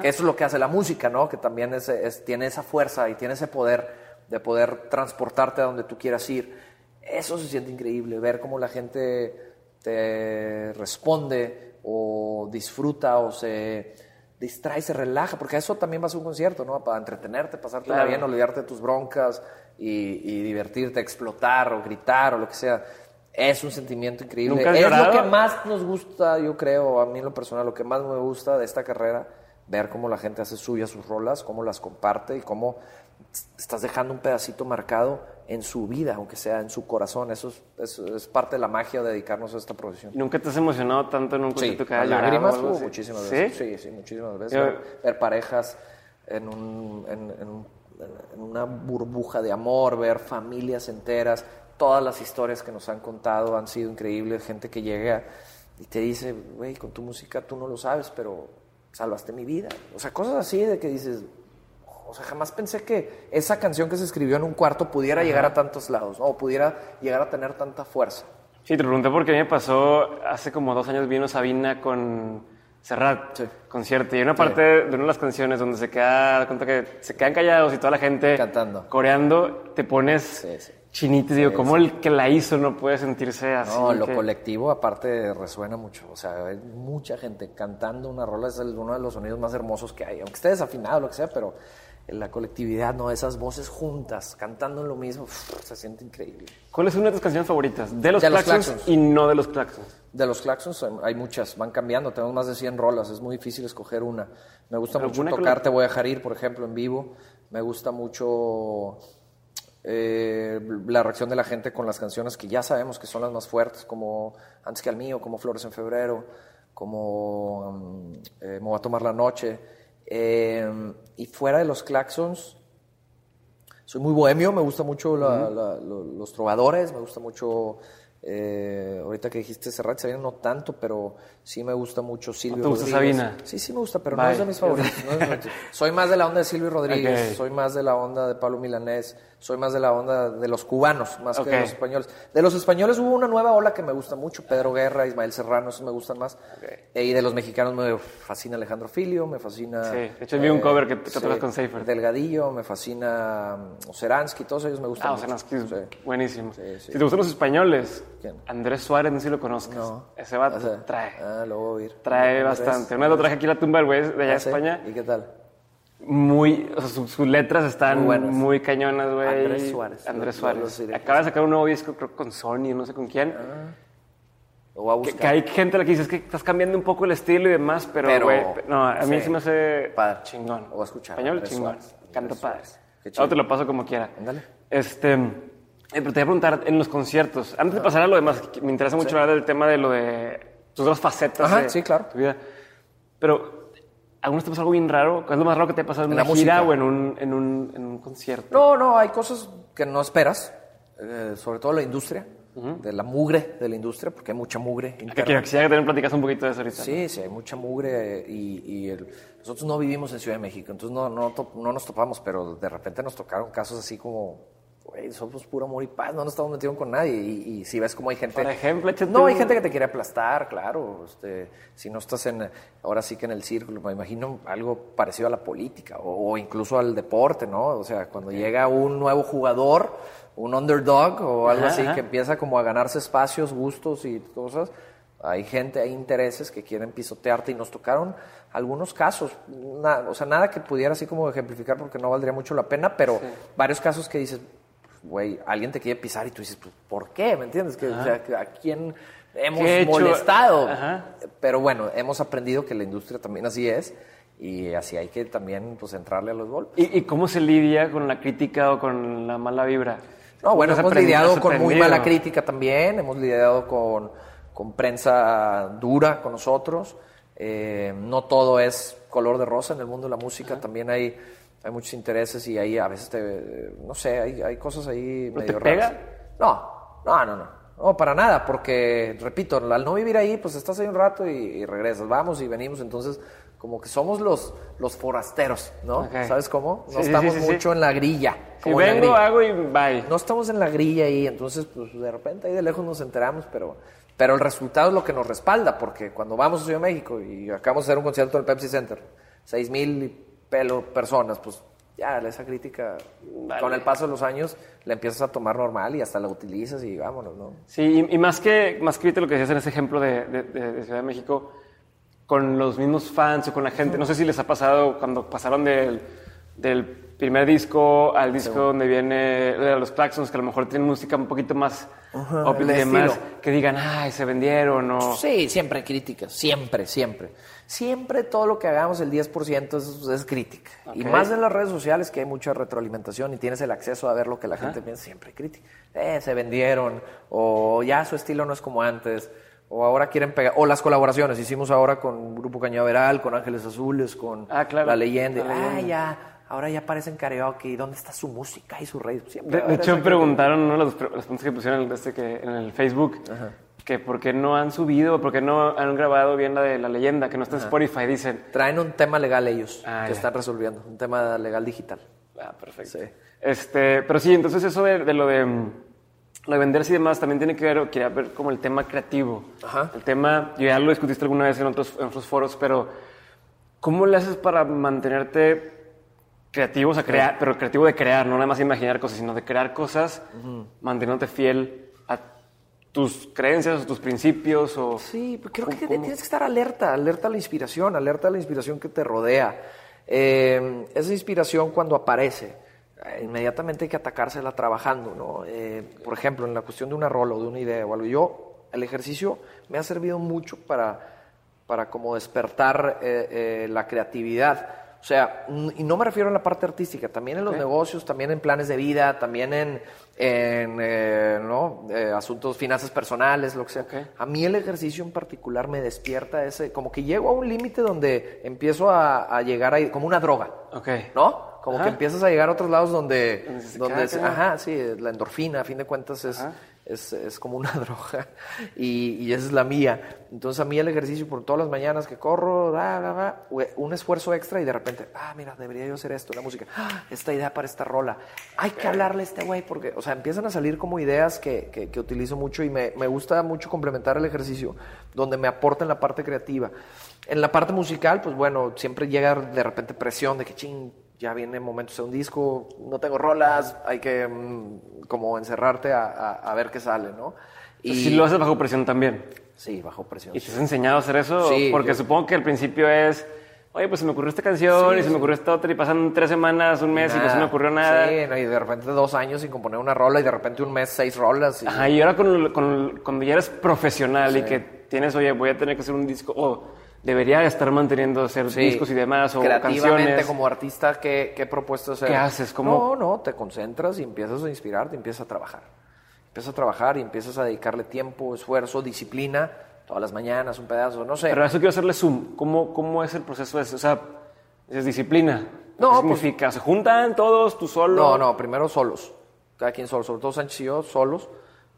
Que eso es lo que hace la música, ¿no? Que también es, es- tiene esa fuerza y tiene ese poder de poder transportarte a donde tú quieras ir. Eso se siente increíble, ver cómo la gente te responde o disfruta o se distrae, se relaja, porque eso también va a ser un concierto, ¿no? Para entretenerte, pasarte Claro. bien, olvidarte de tus broncas y, y divertirte, explotar o gritar o lo que sea. Es un sentimiento increíble. ¿Nunca has es llorado? lo que más nos gusta, yo creo, a mí en lo personal, lo que más me gusta de esta carrera, ver cómo la gente hace suyas sus rolas, cómo las comparte y cómo estás dejando un pedacito marcado en su vida, aunque sea en su corazón. Eso es, eso es parte de la magia de dedicarnos a esta profesión. ¿Nunca te has emocionado tanto en un Sí, concierto que con haya lágrimas, llorado uh, muchísimas ¿Sí? veces. ¿Sí? sí, muchísimas veces. Ver, ver parejas en, un- en- en un- en una burbuja de amor, ver familias enteras, todas las historias que nos han contado han sido increíbles. Gente que llega y te dice, güey, con tu música tú no lo sabes, pero salvaste mi vida. O sea, cosas así de que dices, o sea, jamás pensé que esa canción que se escribió en un cuarto pudiera llegar a tantos lados, ¿no? O pudiera llegar a tener tanta fuerza. Sí, te pregunté porque a mí me pasó hace como dos años vino Sabina con Serrat, Sí. concierto, y hay una parte de una de las canciones donde se queda, cuenta que se quedan callados y toda la gente Cantando. coreando, te pones Sí, sí. chinito y digo, ¿cómo el que la hizo no puede sentirse así? No, lo que- colectivo aparte resuena mucho. O sea, hay mucha gente cantando una rola, es uno de los sonidos más hermosos que hay. Aunque esté desafinado, lo que sea, pero la colectividad, ¿no? Esas voces juntas, cantando en lo mismo, uf, se siente increíble. ¿Cuál es una de tus canciones favoritas? De los, De los Claxons y no de los Claxons. De los Claxons hay- muchas, van cambiando, tenemos más de 100 rolas, es muy difícil escoger una. Me gusta mucho ¿Alguna con tocar Te voy a dejar ir, por ejemplo, en vivo. Me gusta mucho eh, la reacción de la gente con las canciones que ya sabemos que son las más fuertes, como Antes que al mío, como Flores en febrero, como eh, Me voy a tomar la noche. Eh, y fuera de los Claxons, soy muy bohemio, me gusta mucho la- la- lo- los trovadores, me gusta mucho, eh, ahorita que dijiste Serrat no tanto, pero sí me gusta mucho Silvio te gusta Rodríguez. Sabina? Sí, sí me gusta, pero no es de mis favoritos. no es de mis- soy más de la onda de Silvio Rodríguez, soy más de la onda de Pablo Milanés, soy más de la onda de los cubanos, más que de los españoles. De los españoles hubo una nueva ola que me gusta mucho, Pedro Guerra, Ismael Serrano, esos me gustan más. Eh, y de los mexicanos me fascina Alejandro Filio, me fascina... Sí, de hecho vi un cover que- que tocas con Seifer. Delgadillo, me fascina Oceransky, todos ellos me gustan Ah, mucho. Oceansky es Sí. buenísimo. Sí, sí. Si te gustan los españoles, ¿Quién? Andrés Suárez, no sé si lo conozcas. No. Ese vato O sea, trae. Ah, luego voy a ir. Trae bastante. Una vez lo traje aquí la tumba del güey de allá de Ah. España. ¿Y qué tal? Muy, o sea, su- sus letras están Muy muy, cañonas, güey. Andrés Suárez. Andrés Lo- Suárez. lo- Acaba de sacar un nuevo disco, creo, con Sony, no sé con quién. Lo voy a buscar. que hay gente a la que dice, es que estás cambiando un poco el estilo y demás, pero, Pero, güey, no, a mí sí. sí me hace Padre. chingón. Lo voy a escuchar, Español, Andrés chingón. Andrés padre. Ahora te lo paso como quiera. Ándale. Este, eh, pero te voy a preguntar, en los conciertos, antes de pasar a lo demás, me interesa mucho hablar del tema de lo de tus dos facetas Ajá, de sí, claro. tu vida. Pero, ¿alguna vez te pasó algo bien raro? ¿Cuál es lo más raro que te ha pasado en, En una la gira música. o en un, en, un, en un concierto? No, no, hay cosas que no esperas, eh, sobre todo la industria, de la mugre de la industria, porque hay mucha mugre Que, interna. que quisiera que también platicas un poquito de eso ahorita. Sí, sí, hay mucha mugre y, y el- nosotros no vivimos en Ciudad de México, entonces no, no, no nos topamos, pero de repente nos tocaron casos así como, güey, somos puro amor y paz, no nos estamos metiendo con nadie y, y si ves como hay gente... Por ejemplo, No, hay gente que te quiere aplastar, claro, este, si no estás en, ahora sí que en el círculo, me imagino algo parecido a la política o, o incluso al deporte, ¿no? O sea, cuando llega un nuevo jugador, un underdog o algo Ajá, así, ajá. que empieza como a ganarse espacios, gustos y cosas, hay gente, hay intereses que quieren pisotearte y nos tocaron algunos casos, na- o sea, nada que pudiera así como ejemplificar porque no valdría mucho la pena, pero varios casos que dices, güey, alguien te quiere pisar y tú dices, pues, ¿por qué? ¿Me entiendes? Que, o sea, ¿A quién hemos ¿Qué he molestado? Ajá. Pero bueno, hemos aprendido que la industria también así es y así hay que también pues entrarle a los golpes. ¿Y, y cómo se lidia con la crítica o con la mala vibra? No, bueno, ¿Has hemos lidiado con muy mala crítica también, hemos lidiado con, con prensa dura con nosotros. Eh, no todo es color de rosa en el mundo de la música, también hay, hay muchos intereses y ahí a veces te, no sé, hay, hay cosas ahí ¿No medio te pega? raras. No, no, no, no. No, para nada, porque, repito, al no vivir ahí, pues estás ahí un rato y, y regresas, vamos y venimos, entonces como que somos los, los forasteros, ¿no? Ok. ¿Sabes cómo? No Sí, estamos sí, sí, mucho en la grilla. Si vengo, grilla hago y bye. no estamos en la grilla ahí, entonces pues de repente ahí de lejos nos enteramos, pero, pero el resultado es lo que nos respalda, porque cuando vamos a Ciudad de México y acabamos de hacer un concierto en el Pepsi Center, seis mil y pelo personas, pues ya esa crítica Vale. con el paso de los años la empiezas a tomar normal y hasta la utilizas y vámonos, ¿no? Sí, y, y más que más ahorita lo que decías en ese ejemplo de, de- de- de Ciudad de México, con los mismos fans o con la gente, no sé si les ha pasado cuando pasaron del, del primer disco al disco donde viene los Claxons, que a lo mejor tienen música un poquito más el y demás, que digan, ay, se vendieron o... Sí, siempre hay críticas, siempre, siempre. Siempre todo lo que hagamos, el 10% es, es crítica. Y más en las redes sociales que hay mucha retroalimentación y tienes el acceso a ver lo que la gente piensa, siempre hay crítica. Eh, se vendieron, o ya su estilo no es como antes, o ahora quieren pegar, o las colaborañaveral, hicimos ahora con Grupo Cañaveral, con Ángeles Azules, con Ah, claro. La Leyenda. Ah, ya, ahora ya parecen karaoke, ¿y dónde está su música y su rey? Siempre De, hecho, preguntaron uno de los, los puntos que pusieron en, este que, en el Facebook que por qué no han subido, por qué no han grabado bien la de la leyenda, que no está en Spotify, dicen. Traen un tema legal ellos Ah, que ya. están resolviendo, un tema legal digital. Ah, perfecto. Sí. Este, pero sí, entonces eso de, de lo de mm, lo de venderse y demás también tiene que ver, quería ver como el tema creativo. Ajá. El tema, ya lo discutiste alguna vez en otros, en otros foros, pero ¿cómo le haces para mantenerte creativo? O sea, crear, pero creativo de crear, no nada más imaginar cosas, sino de crear cosas, manteniéndote fiel a tus creencias o tus principios o... Sí, pues creo que ¿Cómo? tienes que estar alerta, alerta a la inspiración, alerta a la inspiración que te rodea. Eh, esa inspiración cuando aparece, eh, inmediatamente hay que atacársela trabajando, ¿no? Eh, por ejemplo, en la cuestión de una rola o de una idea o algo. Yo, el ejercicio me ha servido mucho para, para como despertar eh, la creatividad. O sea, y no me refiero a la parte artística, también en los negocios, también en planes de vida, también en, en, eh, ¿no? Eh, asuntos, finanzas personales, lo que sea. A mí el ejercicio en particular me despierta ese, como que llego a un límite donde empiezo a, a llegar ahí, como una droga, Ok. ¿no? Como Ajá. que empiezas a llegar a otros lados donde, Donde ajá, sí, la endorfina, a fin de cuentas es, Ajá. Es, es como una droga y, y esa es la mía. Entonces a mí el ejercicio por todas las mañanas que corro, un esfuerzo extra y de repente, ah, mira, debería yo hacer esto, la música, ah, esta idea para esta rola, hay que hablarle a este güey porque, o sea, empiezan a salir como ideas que, que, que utilizo mucho y me, me gusta mucho complementar el ejercicio donde me aporta en la parte creativa. En la parte musical, pues bueno, siempre llega de repente presión de que ching, ya viene momentos de un disco, no tengo rolas, hay que mm, como encerrarte a, a- a ver qué sale, ¿no? Y si lo haces bajo presión también. Sí, bajo presión. ¿Y te has enseñado a hacer eso? Sí, Porque yo- supongo que al principio es, oye, pues se me ocurrió esta canción Sí, y se me sí. ocurrió esta otra y pasan tres semanas, un mes y no se me Nada. ocurrió nada. Sí, no, y de repente dos años sin componer una rola y de repente un mes seis rolas. Y... Ajá, y ahora con, con- cuando ya eres profesional y Sí. que tienes, oye, voy a tener que hacer un disco, o debería estar manteniendo hacer Sí. discos y demás, o Creativamente, canciones. como artista, ¿qué, qué propuestas hacer? ¿Qué haces? ¿Cómo? No, no, te concentras y empiezas a inspirarte, empiezas a trabajar. Empiezas a trabajar y empiezas a dedicarle tiempo, esfuerzo, disciplina, todas las mañanas, un pedazo, no sé. Pero a eso quiero hacerle zoom. ¿Cómo, cómo es el proceso? ese? O sea, es disciplina. No, ¿Qué pues- significa? ¿Se juntan todos, tú solo? No, no, primero solos. Cada quien solo, sobre todo Sánchez y yo solos,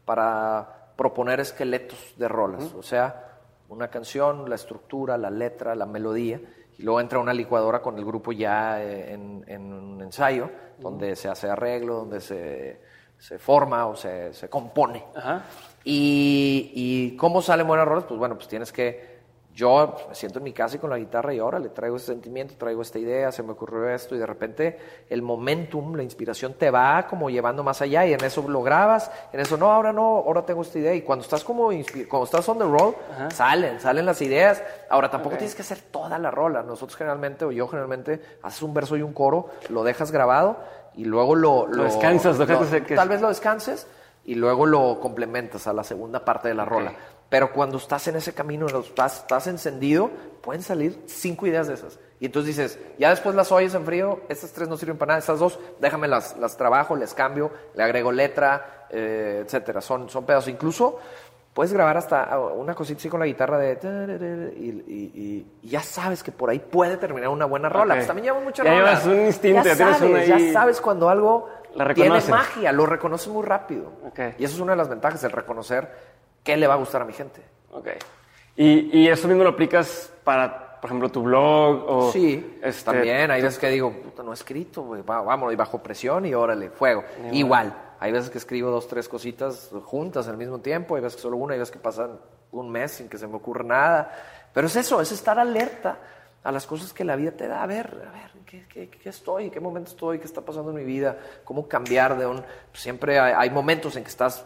para proponer esqueletos de rolas. O sea, una canción, la estructura, la letra, la melodía. Y luego entra una licuadora con el grupo ya eh, en, en un ensayo, donde se hace arreglo, donde se, se forma o se, se compone. Ajá. Y, y cómo salen buenas rolas, pues bueno, pues tienes que. Yo me siento en mi casa y con la guitarra y ahora le traigo este sentimiento, traigo esta idea, se me ocurrió esto y de repente el momentum, la inspiración te va como llevando más allá y en eso lo grabas, en eso no, ahora no, ahora tengo esta idea y cuando estás como cuando estás on the road, salen, salen las ideas. Ahora tampoco tienes que hacer toda la rola. Nosotros generalmente o yo generalmente haces un verso y un coro, lo dejas grabado y luego lo Lo descansas, lo que tal vez lo descanses y luego lo complementas a la segunda parte de la rola. Pero cuando estás en ese camino, estás, estás encendido, pueden salir cinco ideas de esas. Y entonces dices, ya después las oyes en frío, estas tres no sirven para nada, estas dos, déjame las, las trabajo, les cambio, le agrego letra, eh, etcétera. Son, son pedazos. Incluso puedes grabar hasta una cosita así con la guitarra de... Y, y- y- ya sabes que por ahí puede terminar una buena rola. Ok. Pues también llevan muchas Ya rolas. llevas un instinto, ya sabes, una ya ahí- sabes cuando algo La tiene magia, lo reconoces muy rápido. Ok. Y eso es una de las ventajas, el reconocer qué le va a gustar a mi gente. Ok. Y, y eso mismo lo aplicas para, por ejemplo, tu blog o... Sí, este, también. Hay veces que digo, puta, no he escrito, güey, vámonos, y bajo presión y órale, fuego. Igual, hay veces que escribo dos, tres cositas juntas al mismo tiempo, hay veces que solo una, hay veces que pasan un mes sin que se me ocurra nada. Pero es eso, es estar alerta a las cosas que la vida te da. A ver, a ver, ¿qué, qué, qué estoy? ¿En qué momento estoy? ¿Qué está pasando en mi vida? ¿Cómo cambiar de un...? siempre hay, hay momentos en que estás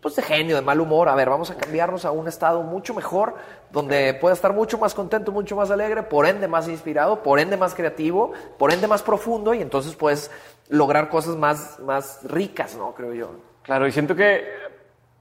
pues de genio, de mal humor. A ver, vamos a cambiarnos a un estado mucho mejor, donde pueda estar mucho más contento, mucho más alegre, por ende más inspirado, por ende más creativo, por ende más profundo y entonces puedes lograr cosas más, más ricas, ¿no? Creo yo. Claro, y siento que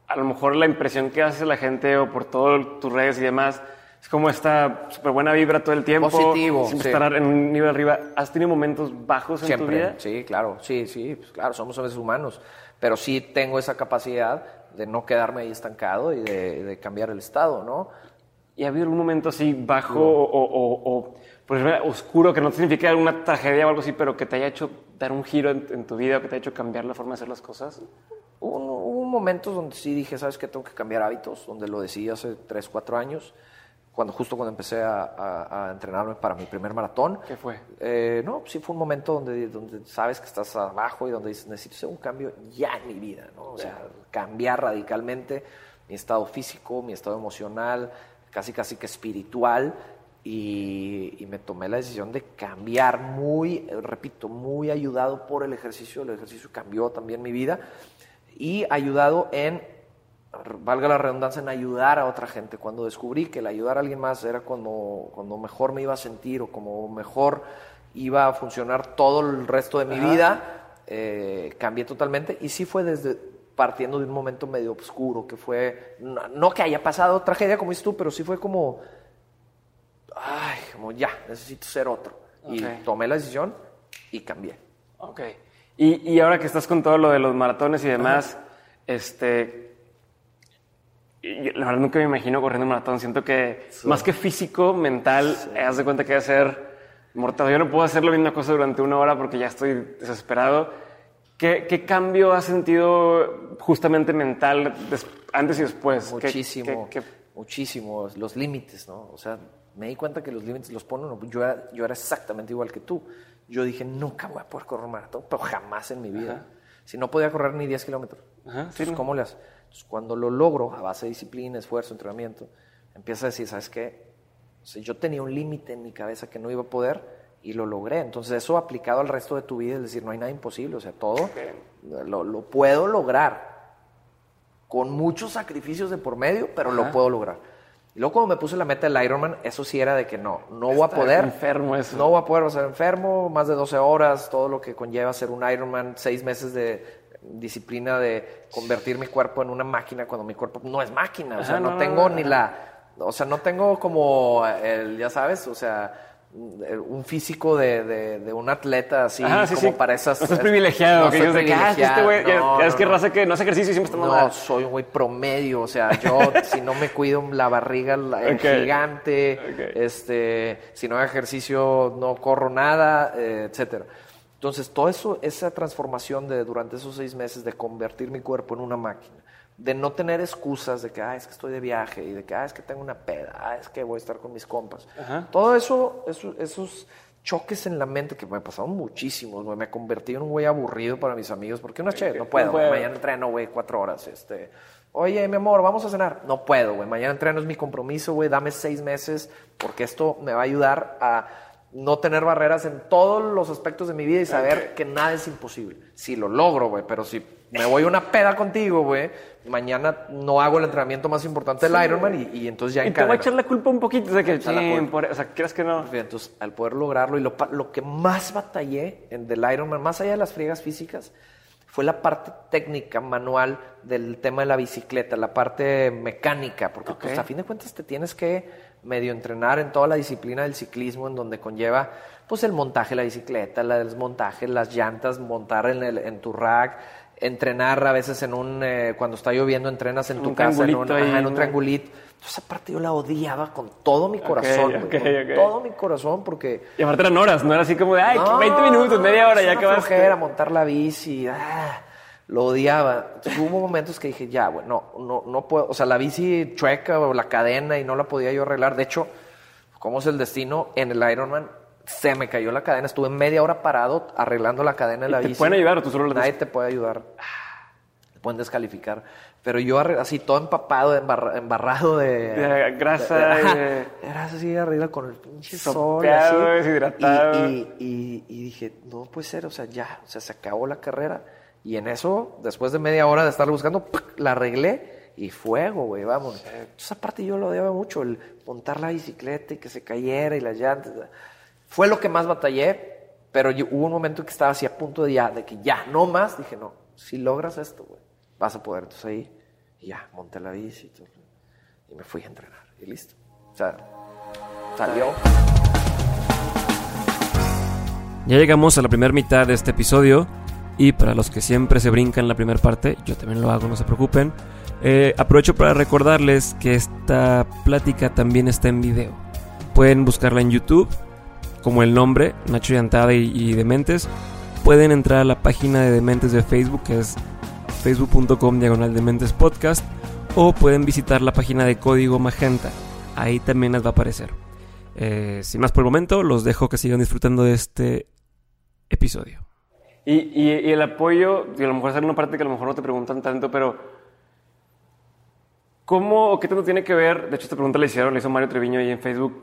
a lo mejor la impresión que hace la gente o por todas tus redes y demás es como esta súper buena vibra todo el tiempo. Positivo, Siempre sí. estar en un nivel arriba. ¿Has tenido momentos bajos en tu Siempre, vida? sí, claro, sí, sí, pues claro, somos seres humanos, pero sí tengo esa capacidad de no quedarme ahí estancado y de, de cambiar el estado, ¿no? ¿Y ha habido algún momento así bajo o, o, o pues, oscuro que no significa alguna tragedia o algo así, pero que te haya hecho dar un giro en, tu vida o que te haya hecho cambiar la forma de hacer las cosas? Hubo, hubo momentos donde sí dije, ¿sabes qué? Tengo que cambiar hábitos, donde lo decidí hace 3, 4 años cuando justo cuando empecé a, entrenarme para mi primer maratón. ¿Qué fue? Eh, no, sí fue un momento donde, donde sabes que estás abajo y donde dices, necesito hacer un cambio ya en mi vida, ¿no? O sea, cambiar radicalmente mi estado físico, mi estado emocional, casi casi que espiritual. Y, y, me tomé la decisión de cambiar muy, repito, muy ayudado por el ejercicio. El ejercicio cambió también mi vida y ayudado en valga la redundancia, en ayudar a otra gente. Cuando descubrí que el ayudar a alguien más era cuando, cuando mejor me iba a sentir o como mejor iba a funcionar todo el resto de mi vida, eh, cambié totalmente. Y sí fue desde partiendo de un momento medio oscuro, que fue, no, que haya pasado tragedia como dices tú, pero sí fue como, ay, como ya, necesito ser otro. Y tomé la decisión y cambié. Ok. Y, y, ahora que estás con todo lo de los maratones y demás, este, la verdad nunca me imagino corriendo un maratón. Siento que más que físico, mental, haz de cuenta que va a ser mortal. Yo no puedo hacer la misma cosa durante una hora porque ya estoy desesperado. ¿Qué, cambio has sentido justamente mental antes y después? Muchísimo, muchísimo. Los límites, ¿no? O sea, me di cuenta que los límites los ponen. Yo era, yo era exactamente igual que tú. Yo dije, nunca voy a poder correr un maratón, pero jamás en mi vida. Si no podía correr ni 10 kilómetros, ¿cómo le haces? cuando lo logro, a base de disciplina, esfuerzo, entrenamiento, empiezo a decir, ¿sabes qué? yo tenía un límite en mi cabeza que no iba a poder y lo logré. Entonces, eso aplicado al resto de tu vida, es decir, no hay nada imposible, o sea, todo lo, puedo lograr con muchos sacrificios de por medio, pero lo puedo lograr. Y luego cuando me puse la meta del Ironman, eso sí era de que no, no voy a poder. enfermo eso. No voy a poder ser enfermo, más de 12 horas, todo lo que conlleva ser un Ironman, seis meses de disciplina de convertir mi cuerpo en una máquina cuando mi cuerpo no es máquina. O sea, no, tengo ni la. O sea, no tengo como el, ya sabes, o sea, un físico de, de, un atleta así como para esas. No estás privilegiado. No que soy privilegiado. Que, este güey, ya, es que raza que no hace ejercicio y siempre está No, soy un güey promedio. O sea, yo si no me cuido la barriga el gigante, este, si no hago ejercicio no corro nada, eh, etcétera. Entonces, todo eso, esa transformación de durante esos seis meses de convertir mi cuerpo en una máquina, de no tener excusas de que, ah, es que estoy de viaje y de que, ah, es que tengo una peda, ah, es que voy a estar con mis compas. Todo eso, esos choques en la mente que me pasaron muchísimos, güey. Me convertí en un güey aburrido para mis amigos. Porque una che, no puedo. Mañana entreno, güey, cuatro horas. Este, Oye, mi amor, vamos a cenar. No puedo, güey. Mañana entreno es mi compromiso, güey. Dame seis meses porque esto me va a ayudar a no tener barreras en todos los aspectos de mi vida y saber que nada es imposible. Si lo logro, güey, pero si me voy a una peda contigo, güey, mañana no hago el entrenamiento más importante del Ironman y, entonces ya Y te voy a echar la culpa un poquito de que, o sea, ¿crees que no? Entonces, al poder lograrlo y lo, lo que más batallé en del Ironman, más allá de las friegas físicas, fue la parte técnica, manual del tema de la bicicleta, la parte mecánica, porque pues, a fin de cuentas te tienes que medio entrenar en toda la disciplina del ciclismo, en donde conlleva pues el montaje de la bicicleta, el desmontaje, las llantas, montar en, el, en tu rack, entrenar a veces en un, eh, cuando está lloviendo, entrenas en tu casa, en un, en un triangulito. Entonces, aparte, yo la odiaba con todo mi corazón, con todo mi corazón, porque... Y aparte eran horas, no era así como de, ay, 20 minutos, media hora, ya que era montar la bici, ah, lo odiaba. hubo momentos que dije, ya, bueno, no, no, puedo, o sea, la bici chueca o la cadena y no la podía yo arreglar. De hecho, ¿cómo es el destino? En el Ironman se me cayó la cadena, estuve media hora parado arreglando la cadena de la bici. ¿Te pueden ayudar o tú solo Nadie te puede ayudar. Te pueden descalificar. Pero yo así todo empapado, embarrado de, grasa. Era así arriba con el pinche sol. Así. deshidratado. Y, y, y, dije, no puede ser, o sea, ya, o sea, se acabó la carrera y en eso, después de media hora de estarlo buscando, la arreglé y fuego, güey, vamos. Esa parte yo lo odiaba mucho, el montar la bicicleta y que se cayera y las llantas. Fue lo que más batallé, pero hubo un momento que estaba así a punto de ya, de que ya, no más. Dije, no, si logras esto, güey, vas a poder. Entonces ahí, ya, monté la bici y, y me fui a entrenar y listo. O sea, salió. Ya llegamos a la primera mitad de este episodio. Y para los que siempre se brincan la primera parte, yo también lo hago, no se preocupen. Eh, aprovecho para recordarles que esta plática también está en video. Pueden buscarla en YouTube como el nombre, Nacho Yantada y, y Dementes. Pueden entrar a la página de Dementes de Facebook, que es facebook.com diagonal Dementes Podcast. O pueden visitar la página de Código Magenta. Ahí también les va a aparecer. Eh, sin más por el momento, los dejo que sigan disfrutando de este episodio. Y, y- y el apoyo, y a lo mejor es una parte que a lo mejor no te preguntan tanto, pero ¿cómo o qué tanto tiene que ver? De hecho, esta pregunta la hicieron, la hizo Mario Treviño ahí en Facebook.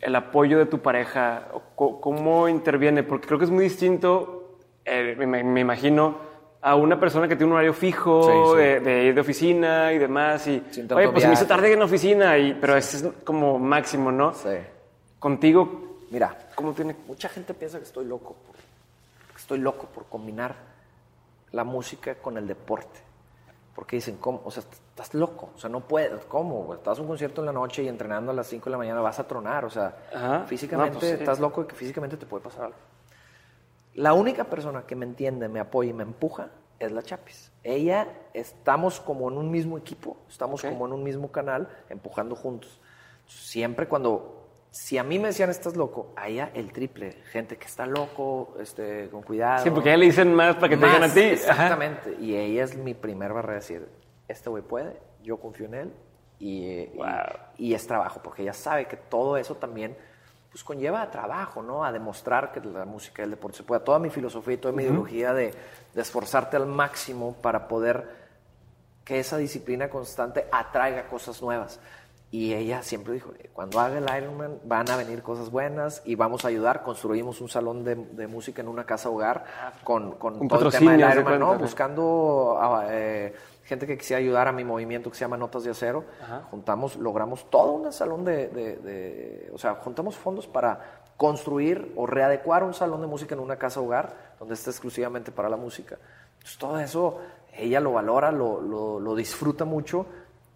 El apoyo de tu pareja, ¿cómo interviene? Porque creo que es muy distinto, eh, me, me imagino, a una persona que tiene un horario fijo, Sí, sí. De, de ir de oficina y demás. Y, oye, pues me hizo tarde en la oficina, y, pero ese es como máximo, ¿no? Sí. Contigo, Mira, ¿cómo tiene? mucha gente piensa que estoy loco. Estoy loco por combinar la música con el deporte. Porque dicen, ¿cómo? O sea, estás loco. O sea, no puedes. ¿Cómo? Estás a un concierto en la noche y entrenando a las 5 de la mañana vas a tronar. O sea, Ajá. físicamente No, pues sí. estás loco y que físicamente te puede pasar algo. La única persona que me entiende, me apoya y me empuja es la Chapis. Ella, estamos como en un mismo equipo, estamos Ok. como en un mismo canal, empujando juntos. Siempre cuando, si a mí me decían estás loco, a ella el triple. Gente que está loco, este, con cuidado. Sí, porque ya le dicen más para que te digan a ti. Ajá. Exactamente. Y ella es mi primer barrera de decir, este güey puede, yo confío en él y, y- Wow. y, es trabajo, porque ella sabe que todo eso también pues conlleva a trabajo, ¿no? A demostrar que la música y el deporte se puede. Toda mi filosofía y toda mi ideología de, de esforzarte al máximo para poder que esa disciplina constante atraiga cosas nuevas. Y ella siempre dijo, cuando haga el Ironman van a venir cosas buenas y vamos a ayudar. Construimos un salón de, de música en una casa hogar con, con Un todo el tema del Ironman, ¿no? Buscando ah, eh, gente que quisiera ayudar a mi movimiento que se llama Notas de Acero. Juntamos, logramos todo un salón de, de- de- O sea, juntamos fondos para construir o readecuar un salón de música en una casa hogar donde esté exclusivamente para la música. Entonces, todo eso ella lo valora, lo, lo- lo disfruta mucho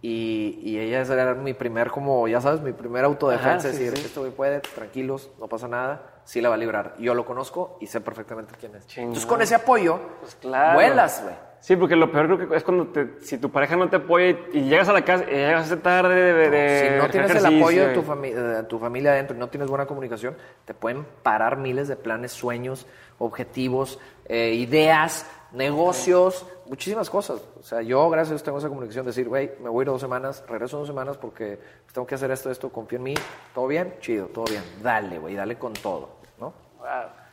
y, y ella era mi primer, como ya sabes, mi primer autodefensa, Ajá, sí, decir, sí. esto güey puede, tranquilos, no pasa nada, sí la va a librar. Yo lo conozco y sé perfectamente quién es. Chingón. Entonces con ese apoyo, Pues claro. vuelas, güey. Sí, porque lo peor creo que es cuando te, si tu pareja no te apoya y, y llegas a la casa y llegas tarde de, de si no tienes el apoyo de tu, fami- de tu familia adentro y no tienes buena comunicación, te pueden parar miles de planes, sueños, objetivos, eh, ideas, negocios, muchísimas cosas. O sea, yo, gracias a Dios, tengo esa comunicación de decir, güey, me voy a ir dos semanas, regreso dos semanas porque pues, tengo que hacer esto, esto, confío en mí, todo bien, chido, todo bien. Dale, güey, dale con todo, ¿no?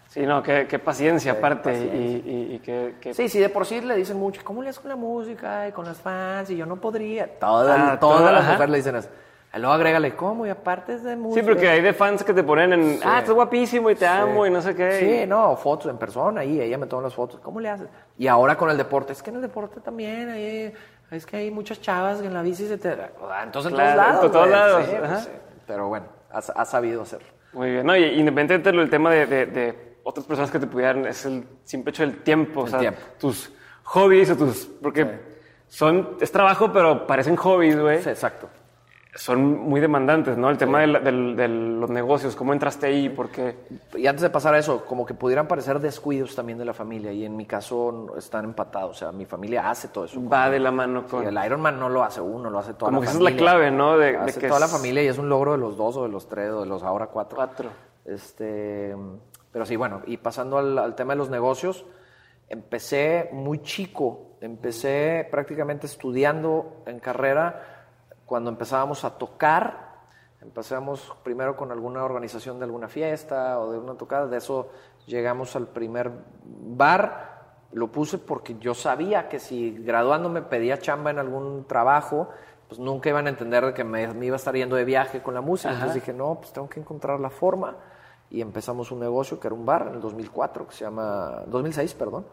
Sí, no, qué, qué paciencia Sí, aparte paciencia. y, y, y qué, qué- Sí, sí, de por sí le dicen mucho, ¿cómo le haces con la música y con las fans? Y yo no podría. Todas, Ah, todas toda- las ajá. mujeres le dicen eso. Y luego agrégale, ¿cómo? Y aparte es de Sí, música. porque hay de fans que te ponen en, ah, estás guapísimo y te amo y no sé qué. Sí, no, fotos en persona, ahí ella me toma las fotos. ¿Cómo le haces? Y ahora con el deporte, es que en el deporte también, ahí, es que hay muchas chavas que en la bici se te... Ah, Entonces en Claro, todos lados. en todos lados, Sí, pues sí. Pero bueno, ha, ha sabido hacerlo. Muy bien, no, y independientemente del tema de, de- de otras personas que te pudieran, es el simple hecho del tiempo, o El sea, tiempo. tus hobbies o tus, porque son, es trabajo, pero parecen hobbies, güey. Sí, exacto. Son muy demandantes, ¿no? El tema de, la- del- de los negocios, ¿cómo entraste ahí? Porque, Y antes de pasar a eso, como que pudieran parecer descuidos también de la familia, y en mi caso están empatados. O sea, mi familia hace todo eso. va de la mano Sí, con... el Ironman no lo hace uno, lo hace toda Como la que esa es la familia. clave, ¿no? De- de hace que toda la es- familia y es un logro de los dos o de los tres o de los ahora cuatro. Cuatro. Este, pero sí, bueno, y pasando al, al tema de los negocios, empecé muy chico, empecé prácticamente estudiando en carrera cuando empezábamos a tocar. Empezamos primero con alguna organización de alguna fiesta o de una tocada, de eso llegamos al primer bar. Lo puse porque yo sabía que si graduándome pedía chamba en algún trabajo, pues nunca iban a entender de que me, me iba a estar yendo de viaje con la música. Entonces dije, no, pues tengo que encontrar la forma. Y empezamos un negocio que era un bar en el 2004, que se llama, 2006, perdón,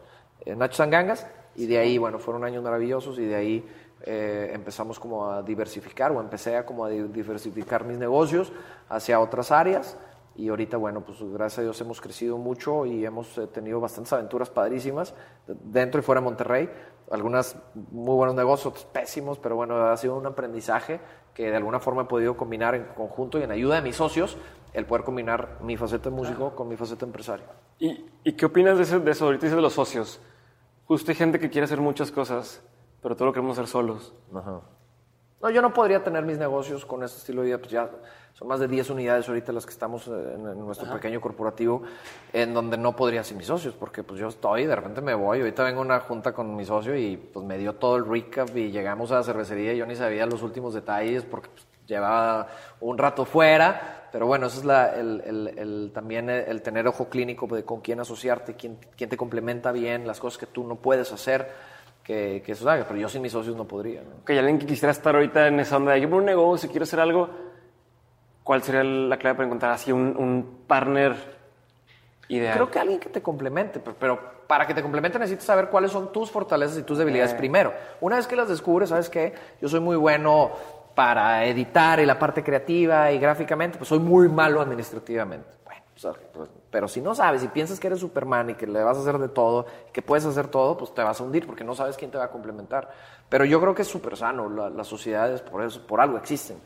Nacho Sangangas. Y de ahí, bueno, fueron años maravillosos y de ahí eh, empezamos como a diversificar o empecé a como a di- diversificar mis negocios hacia otras áreas. Y ahorita, bueno, pues gracias a Dios hemos crecido mucho y hemos eh, tenido bastantes aventuras padrísimas de- dentro y fuera de Monterrey. Algunas muy buenos negocios, otros pésimos, pero bueno, ha sido un aprendizaje que de alguna forma he podido combinar en conjunto y en ayuda de mis socios, el poder combinar mi faceta de músico con mi faceta de empresario. ¿Y, y qué opinas de eso, de eso? Ahorita dices de los socios. Justo hay gente que quiere hacer muchas cosas, pero todo lo queremos hacer solos. Ajá. No, yo no podría tener mis negocios con ese estilo de vida, pues ya son más de 10 unidades ahorita las que estamos eh, en, en nuestro pequeño corporativo, en donde no podría sin mis socios, porque pues yo estoy, de repente me voy, ahorita vengo a una junta con mi socio y pues me dio todo el recap y llegamos a la cervecería y yo ni sabía los últimos detalles porque pues, llevaba un rato fuera, pero bueno, eso es la, el, el- el- también el, el tener ojo clínico de con quién asociarte, quién, quién te complementa bien, las cosas que tú no puedes hacer, que, que eso haga, pero yo sin mis socios no podría. ¿no? Ok, alguien que quisiera estar ahorita en esa onda de yo quiero un negocio, quiero hacer algo, ¿cuál sería la clave para encontrar así un, un partner ideal? Creo que alguien que te complemente, pero, pero para que te complemente necesitas saber cuáles son tus fortalezas y tus debilidades primero. Una vez que las descubres, ¿sabes qué? Yo soy muy bueno para editar y la parte creativa y gráficamente, pues soy muy malo administrativamente. Sea, pues, pero si no sabes y piensas que eres Superman y que le vas a hacer de todo, que puedes hacer todo, pues te vas a hundir porque no sabes quién te va a complementar. Pero yo creo que es súper sano, la- las sociedades por, eso, por algo existen.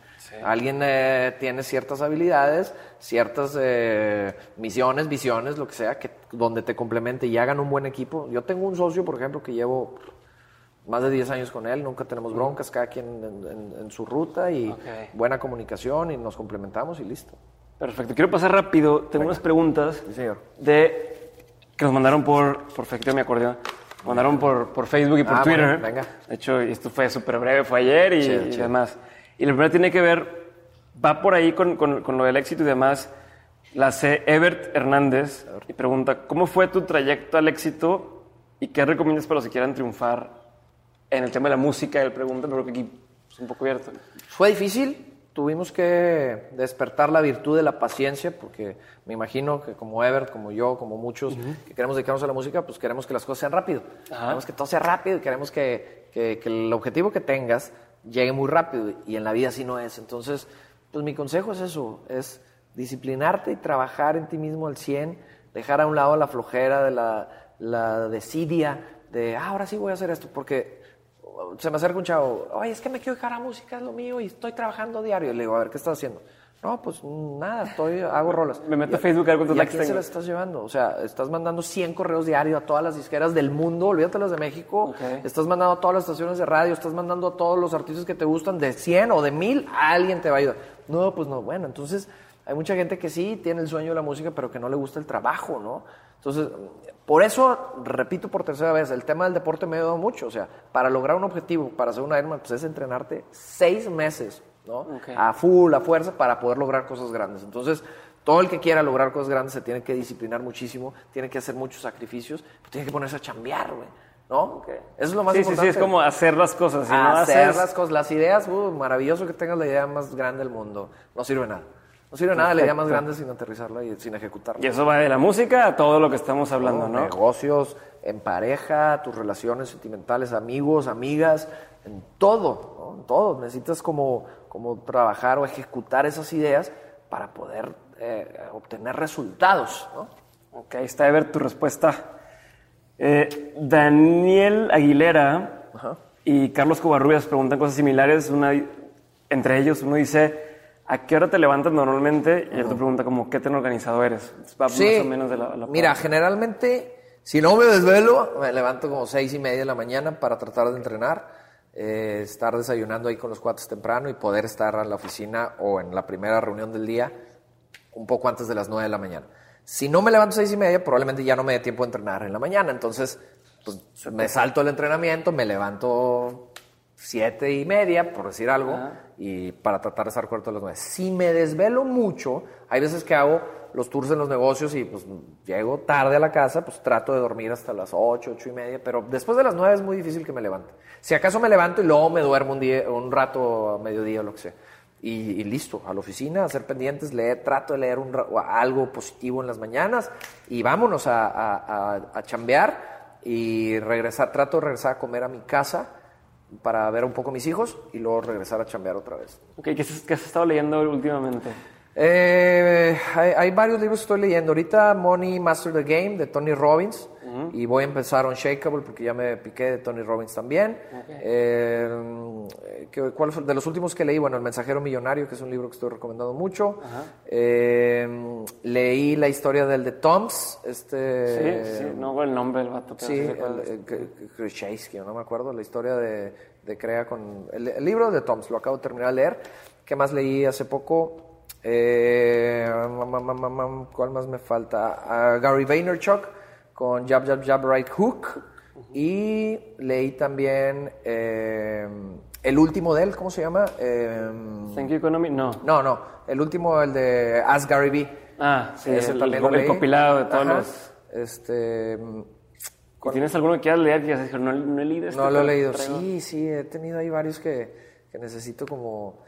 Alguien eh, tiene ciertas habilidades, ciertas eh, misiones, visiones, lo que sea, que, donde te complemente y hagan un buen equipo. Yo tengo un socio, por ejemplo, que llevo más de 10 años con él, nunca tenemos broncas, cada quien en, en- en su ruta y buena comunicación y nos complementamos y listo. Perfecto. Quiero pasar rápido. Tengo unas preguntas Sí, señor. de que nos mandaron por, por efectivo mi acordeón. Mandaron por, por Facebook y por Ah, Twitter. bueno, venga. De hecho, esto fue súper breve, fue ayer y, Chido, y chido. demás. Y la primera tiene que ver, va por ahí con, con- con lo del éxito y demás. La hace Ebert Hernández y pregunta, ¿cómo fue tu trayecto al éxito y qué recomiendas para los que quieran triunfar en el tema de la música? Él pregunta, pero creo que aquí es un poco abierto. Fue difícil, tuvimos que despertar la virtud de la paciencia, porque me imagino que como Ebert, como yo, como muchos que queremos dedicarnos a la música, pues queremos que las cosas sean rápido. Queremos que todo sea rápido y queremos que, que- que el objetivo que tengas llegue muy rápido y en la vida así no es. Entonces, pues mi consejo es eso, es disciplinarte y trabajar en ti mismo al 100, dejar a un lado la flojera de la, la desidia de, ah, ahora sí voy a hacer esto, porque se me acerca un chavo, oye, es que me quiero dejar a música, es lo mío, y estoy trabajando diario. Le digo, a ver, ¿qué estás haciendo? No, pues nada, estoy, hago rolas. Me meto Y- a Facebook a ver cuántos ¿Y likes quién se tengo. las estás llevando? O sea, estás mandando 100 correos diarios a todas las disqueras del mundo, olvídate las de México. Ok. Estás mandando a todas las estaciones de radio, estás mandando a todos los artistas que te gustan, de 100 o de 1000, alguien te va a ayudar. No, pues no, bueno, entonces hay mucha gente que sí tiene el sueño de la música, pero que no le gusta el trabajo, ¿no? Entonces, por eso, repito por tercera vez, el tema del deporte me ha ayudado mucho. O sea, para lograr un objetivo, para ser un Ironman, pues es entrenarte seis meses, ¿no? A full, a fuerza, para poder lograr cosas grandes. Entonces, todo el que quiera lograr cosas grandes se tiene que disciplinar muchísimo, tiene que hacer muchos sacrificios, pues tiene que ponerse a chambear, güey, ¿no? Eso es lo más sí, sí, importante. sí, es como hacer las cosas. Si no hacer haces- las cosas, las ideas, uh, maravilloso que tengas la idea más grande del mundo. No sirve nada. No sirve nada la idea más grande sin aterrizarla y sin ejecutarla. Y eso va de la música a todo lo que estamos hablando, ¿no? Negocios, en pareja, tus relaciones sentimentales, amigos, amigas, en todo, ¿no? En todo. Necesitas como, como trabajar o ejecutar esas ideas para poder eh, obtener resultados, ¿no? Ok, está Ever, tu respuesta. Eh, Daniel Aguilera y Carlos Covarrubias preguntan cosas similares. Una, entre ellos, uno dice, ¿a qué hora te levantas normalmente? Y el otro pregunta como, ¿qué tan organizado eres? Entonces, va más o menos de la, la Mira, par. generalmente, si no me desvelo, me levanto como seis y media de la mañana para tratar de entrenar, eh, estar desayunando ahí con los cuates temprano y poder estar en la oficina o en la primera reunión del día un poco antes de las nueve de la mañana. Si no me levanto seis y media, probablemente ya no me dé tiempo de entrenar en la mañana. Entonces, pues me salto el entrenamiento, me levanto siete y media, por decir algo, y para tratar de estar corto a las nueve. Si me desvelo mucho, hay veces que hago los tours en los negocios y pues llego tarde a la casa, pues trato de dormir hasta las ocho, ocho y media, pero después de las nueve es muy difícil que me levante. Si acaso me levanto y luego me duermo un, día, un rato a mediodía o lo que sea. Y, listo, a la oficina, a hacer pendientes, leer, trato de leer un, algo positivo en las mañanas y vámonos a, a, a- a chambear y regresar, trato de regresar a comer a mi casa para ver un poco a mis hijos y luego regresar a chambear otra vez. Ok, ¿qué, has- qué has estado leyendo últimamente? Eh, hay, hay varios libros que estoy leyendo. Ahorita Money Master the Game de Tony Robbins. Y voy a empezar Unshakable porque ya me piqué de Tony Robbins también. Eh, ¿qué- ¿Cuál fue? De los últimos que leí, bueno, El Mensajero Millonario, que es un libro que estoy recomendando mucho. Eh, leí la historia del de Toms, este... Sí, sí, no el nombre del vato. pero Sí, Krzyzewski, no me acuerdo, la historia de, de Crea con... El, el libro de Toms, lo acabo de terminar de leer. ¿Qué más leí hace poco? Eh, ¿Cuál más me falta? Ah, Gary Vaynerchuk con Jab, Jab, Jab, Right Hook. Y leí también eh, el último de él, ¿cómo se llama? Eh, Thank You Economy, no. no, no, el último, el de Ask Gary Vee. Ah, sí, Ese es el, también el compilado de todos Ajá. los... Este... ¿Y ¿Tienes alguno que quieras leer? Y has dicho, no, no he leído este. No lo he leído. traigo- Sí, sí, he tenido ahí varios que, que necesito como,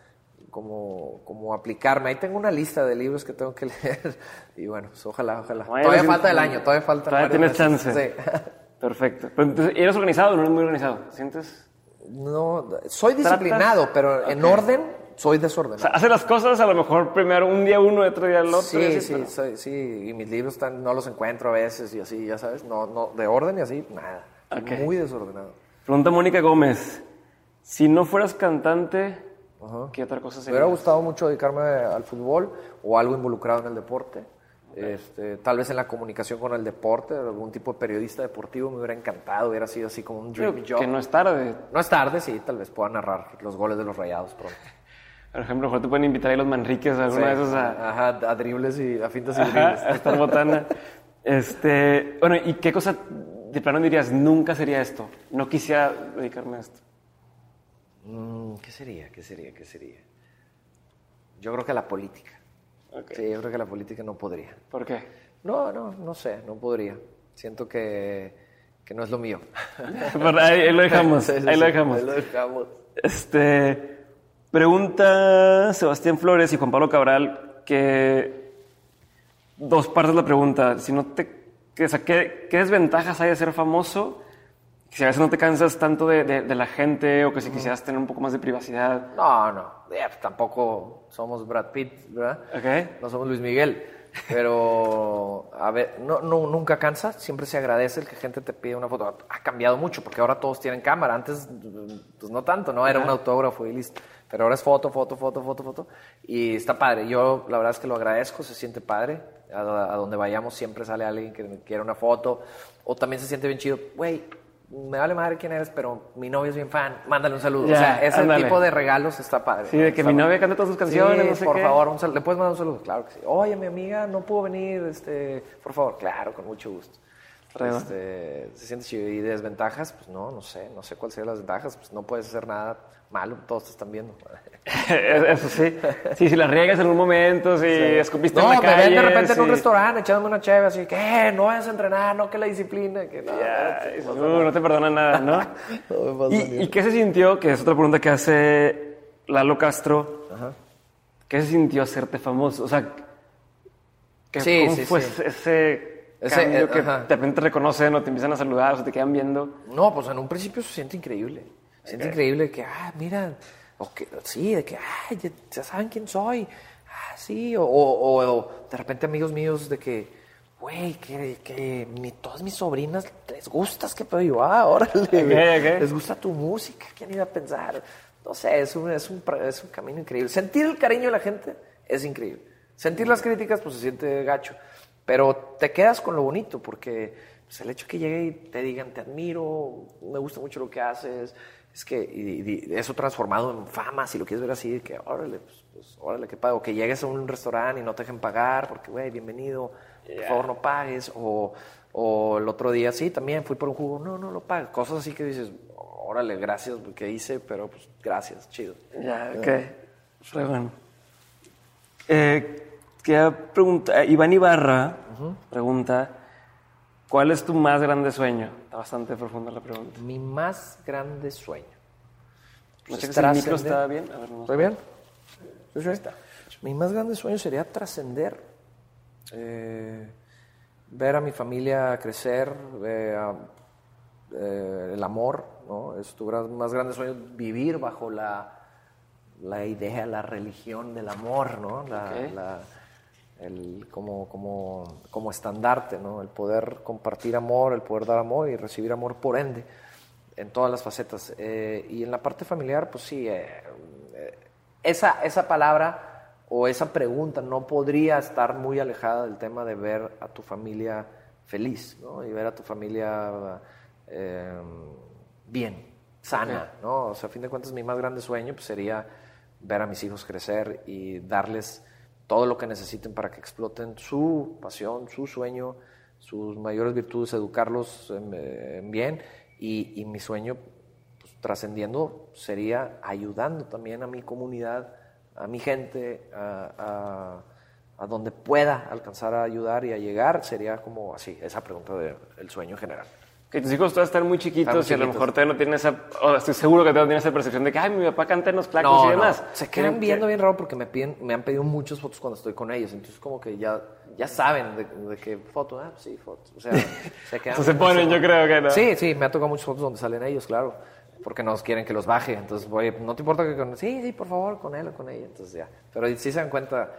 como, como aplicarme. Ahí tengo una lista de libros que tengo que leer. Y bueno, pues ojalá, ojalá. Bueno, todavía falta el año, todavía falta. Todavía tienes chance. Sí. Perfecto. Pero entonces, ¿eres organizado o no eres muy organizado? ¿Sientes? No, soy disciplinado, pero en orden soy desordenado. O sea, hace las cosas a lo mejor primero un día uno otro día el otro. sí, así, sí, pero- soy- sí, y mis libros están, no los encuentro a veces y así, ya sabes, no, no, de orden y así, nada. Soy Ok. Muy desordenado. Pregunta Mónica Gómez. Si no fueras cantante, ¿qué otra cosa Me sería? hubiera gustado mucho dedicarme al fútbol o algo involucrado en el deporte. Este, tal vez en la comunicación con el deporte, algún tipo de periodista deportivo me hubiera encantado, hubiera sido así como un dream job. que no es tarde. No es tarde, sí, tal vez pueda narrar los goles de los rayados pronto. Por ejemplo, mejor te pueden invitar ahí los Manriques o alguna Sí. de esas a, Ajá, a dribles y a fintas y Ajá, dribles. a estar botana. Este, bueno, ¿y qué cosa de plano dirías, nunca sería esto? No quisiera dedicarme a esto. Mm, ¿Qué sería? ¿Qué sería? ¿Qué sería? Yo creo que la política. Ok. Sí, yo creo que la política no podría. ¿Por qué? No, no, no sé, no podría. Siento que, que no es lo mío. Bueno, ahí, ahí lo dejamos, Sí, sí, ahí lo dejamos. ahí lo dejamos. Este, pregunta Sebastián Flores y Juan Pablo Cabral que dos partes de la pregunta. Si no te, que, o sea, ¿qué, qué desventajas hay de ser famoso? Si a veces no te cansas tanto de, de- de la gente o que si quisieras tener un poco más de privacidad. No, no, eh, pues tampoco somos Brad Pitt, ¿verdad? ¿Ok? No somos Luis Miguel. Pero, a ver, no, no, nunca cansa, siempre se agradece el que gente te pide una foto. Ha cambiado mucho porque ahora todos tienen cámara. Antes, pues no tanto, ¿no? Era un autógrafo y listo. Pero ahora es foto, foto, foto, foto, foto. Y está padre. Yo, la verdad es que lo agradezco, se siente padre. A, a donde vayamos siempre sale alguien que me quiere una foto. O también se siente bien chido. Güey, me vale madre quién eres, pero mi novio es bien fan. Mándale un saludo. Ya, o sea, ese ándale. tipo de regalos está padre. Sí, de que Está mi novia canta todas sus canciones, Sí, no sé por qué. favor, un sal- ¿le puedes mandar un saludo? Claro que sí. Oye, mi amiga no pudo venir, este, por favor, claro, con mucho gusto. Este, se siente chido. Y desventajas, pues no, no sé, no sé cuáles serían las ventajas, pues no puedes hacer nada malo, todos te están viendo. Eso sí. Sí, si la riegas en un momento, si escupiste no, en la calle. ven de repente en un restaurante echándome una chévere, así que, no vayas a entrenar, no que la disciplina, que no. Ya, no, no, no te perdona nada, ¿no? No me pasa ni ¿Y, ¿Y qué se sintió? Que es otra pregunta que hace Lalo Castro. ¿Qué se sintió hacerte famoso? O sea, ¿qué- Sí, ¿cómo sí, fue sí. ese, Ese, cambio eh, que ajá. de repente te reconocen o te empiezan a saludar o se te quedan viendo? No, pues en un principio se siente increíble. Se siente increíble que, ah, mira, o que, sí, de que, ah, ya, ya saben quién soy. Ah, sí, o, o- o de repente amigos míos de que, güey, que, que mi- todas mis sobrinas les gustas, que pedo yo, ah, órale, güey. ok. les gusta tu música, ¿quién iba a pensar? No sé, es un, es un, es un camino increíble. Sentir el cariño de la gente es increíble. Sentir las críticas, pues se siente gacho. Pero te quedas con lo bonito, porque pues, el hecho que llegue y te digan, te admiro, me gusta mucho lo que haces, es que y- y eso transformado en fama, si lo quieres ver así, que órale, pues, pues, órale, qué pago. Que llegues a un restaurante y no te dejen pagar, porque, güey, bienvenido, por favor no pagues. O, o el otro día, sí, también fui por un jugo, no, no lo pagues. Cosas así que dices, órale, gracias, que hice, pero pues gracias, chido. Ya, ok. Fregón. Eh, quería preguntar, Iván Ibarra pregunta, ¿cuál es tu más grande sueño? Está bastante profunda la pregunta. Mi más grande sueño. ¿No Pues, el micro está bien? A ver, no. ¿Estoy bien? Sí, sí. Mi más grande sueño sería trascender. Eh, ver a mi familia crecer, eh, a- eh, el amor, ¿no? Es tu gran- más grande sueño, vivir bajo la, la idea, la religión del amor, ¿no? La, Ok. la- el, como, como, como estandarte, ¿no? El poder compartir amor, el poder dar amor y recibir amor por ende, en todas las facetas. Eh, y en la parte familiar, pues sí, eh, eh, esa, esa palabra o esa pregunta no podría estar muy alejada del tema de ver a tu familia feliz, ¿no? Y ver a tu familia eh, bien, sana, ¿no? O sea, a fin de cuentas, mi más grande sueño pues, sería ver a mis hijos crecer y darles todo lo que necesiten para que exploten su pasión, su sueño, sus mayores virtudes, educarlos en, en bien. Y, mi sueño, pues, trascendiendo, sería ayudando también a mi comunidad, a mi gente, a, donde pueda alcanzar a ayudar y a llegar. Sería como así, esa pregunta del sueño en general. Que tus hijos todavía están muy chiquitos, muy chiquitos. y a lo mejor todavía no tienen esa, estoy seguro que todavía no tienen esa percepción de que, ay, mi papá canta en los placos no, y demás. No. Se quedan viendo bien raro porque me, piden, me han pedido muchas fotos cuando estoy con ellos. Entonces, como que ya, ya saben de, de qué foto, ah, sí, fotos. O sea, se quedan. se ponen, yo creo que no. Sí, sí, me ha tocado muchas fotos donde salen ellos, claro. Porque nos quieren que los baje. Entonces, voy, no te importa que con. Sí, sí, por favor, con él o con ella. Entonces, ya. Pero sí se dan cuenta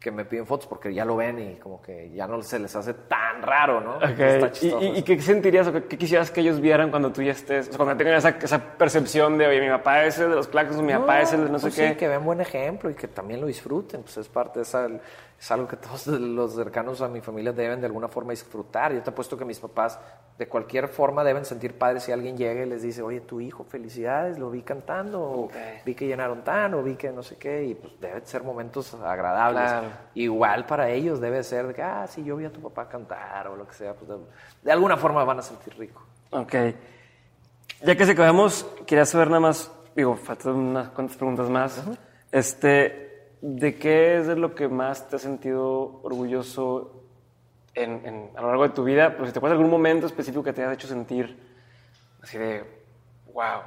que me piden fotos porque ya lo ven y como que ya no se les hace tan raro, ¿no? Okay. ¿Y, ¿Y, y, qué sentirías o qué, quisieras que ellos vieran cuando tú ya estés, o sea, cuando tengan esa, esa, percepción de, oye, mi papá es el de los o mi no, papá es el de no pues sé sí, qué? que vean buen ejemplo y que también lo disfruten, pues es parte de esa, es algo que todos los cercanos a mi familia deben de alguna forma disfrutar. Yo te apuesto que mis papás de cualquier forma deben sentir padres si alguien llega y les dice, oye, tu hijo, felicidades, lo vi cantando, okay. o vi que llenaron tan, o vi que no sé qué, y pues deben ser momentos agradables. Claro. Igual para ellos debe ser de que, ah, sí, yo vi a tu papá cantar o lo que sea, pues de, de alguna forma van a sentir rico. Ok. Ya que se acabamos, quería saber nada más, digo, faltan unas cuantas preguntas más. Uh -huh. Este, ¿de qué es lo que más te has sentido orgulloso a lo largo de tu vida? Pues si te acuerdas de algún momento específico que te haya hecho sentir así de, wow.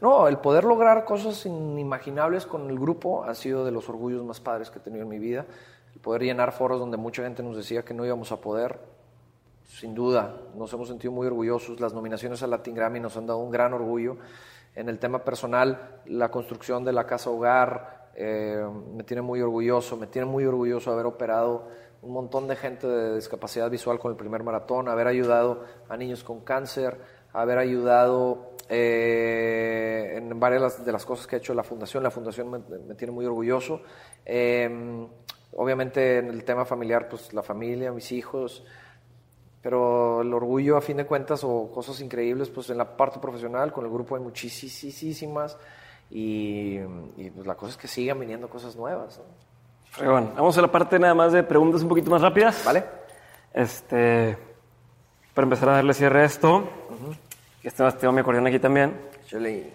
No, el poder lograr cosas inimaginables con el grupo ha sido de los orgullos más padres que he tenido en mi vida. El poder llenar foros donde mucha gente nos decía que no íbamos a poder, sin duda, nos hemos sentido muy orgullosos. Las nominaciones al Latin Grammy nos han dado un gran orgullo. En el tema personal, la construcción de la casa hogar, eh, me tiene muy orgulloso, me tiene muy orgulloso haber operado un montón de gente de discapacidad visual con el primer maratón, haber ayudado a niños con cáncer, haber ayudado eh, en varias de las cosas que ha hecho la fundación. La fundación me, tiene muy orgulloso. Eh, obviamente en el tema familiar, pues la familia, mis hijos, pero el orgullo a fin de cuentas o cosas increíbles, pues en la parte profesional con el grupo hay muchísimas y, y pues la cosa es que sigan viniendo cosas nuevas. ¿no? Bueno, vamos a la parte nada más de preguntas un poquito más rápidas. Vale. Este, para empezar a darle cierre a esto, uh -huh. este tengo mi acordeón aquí también. Chile.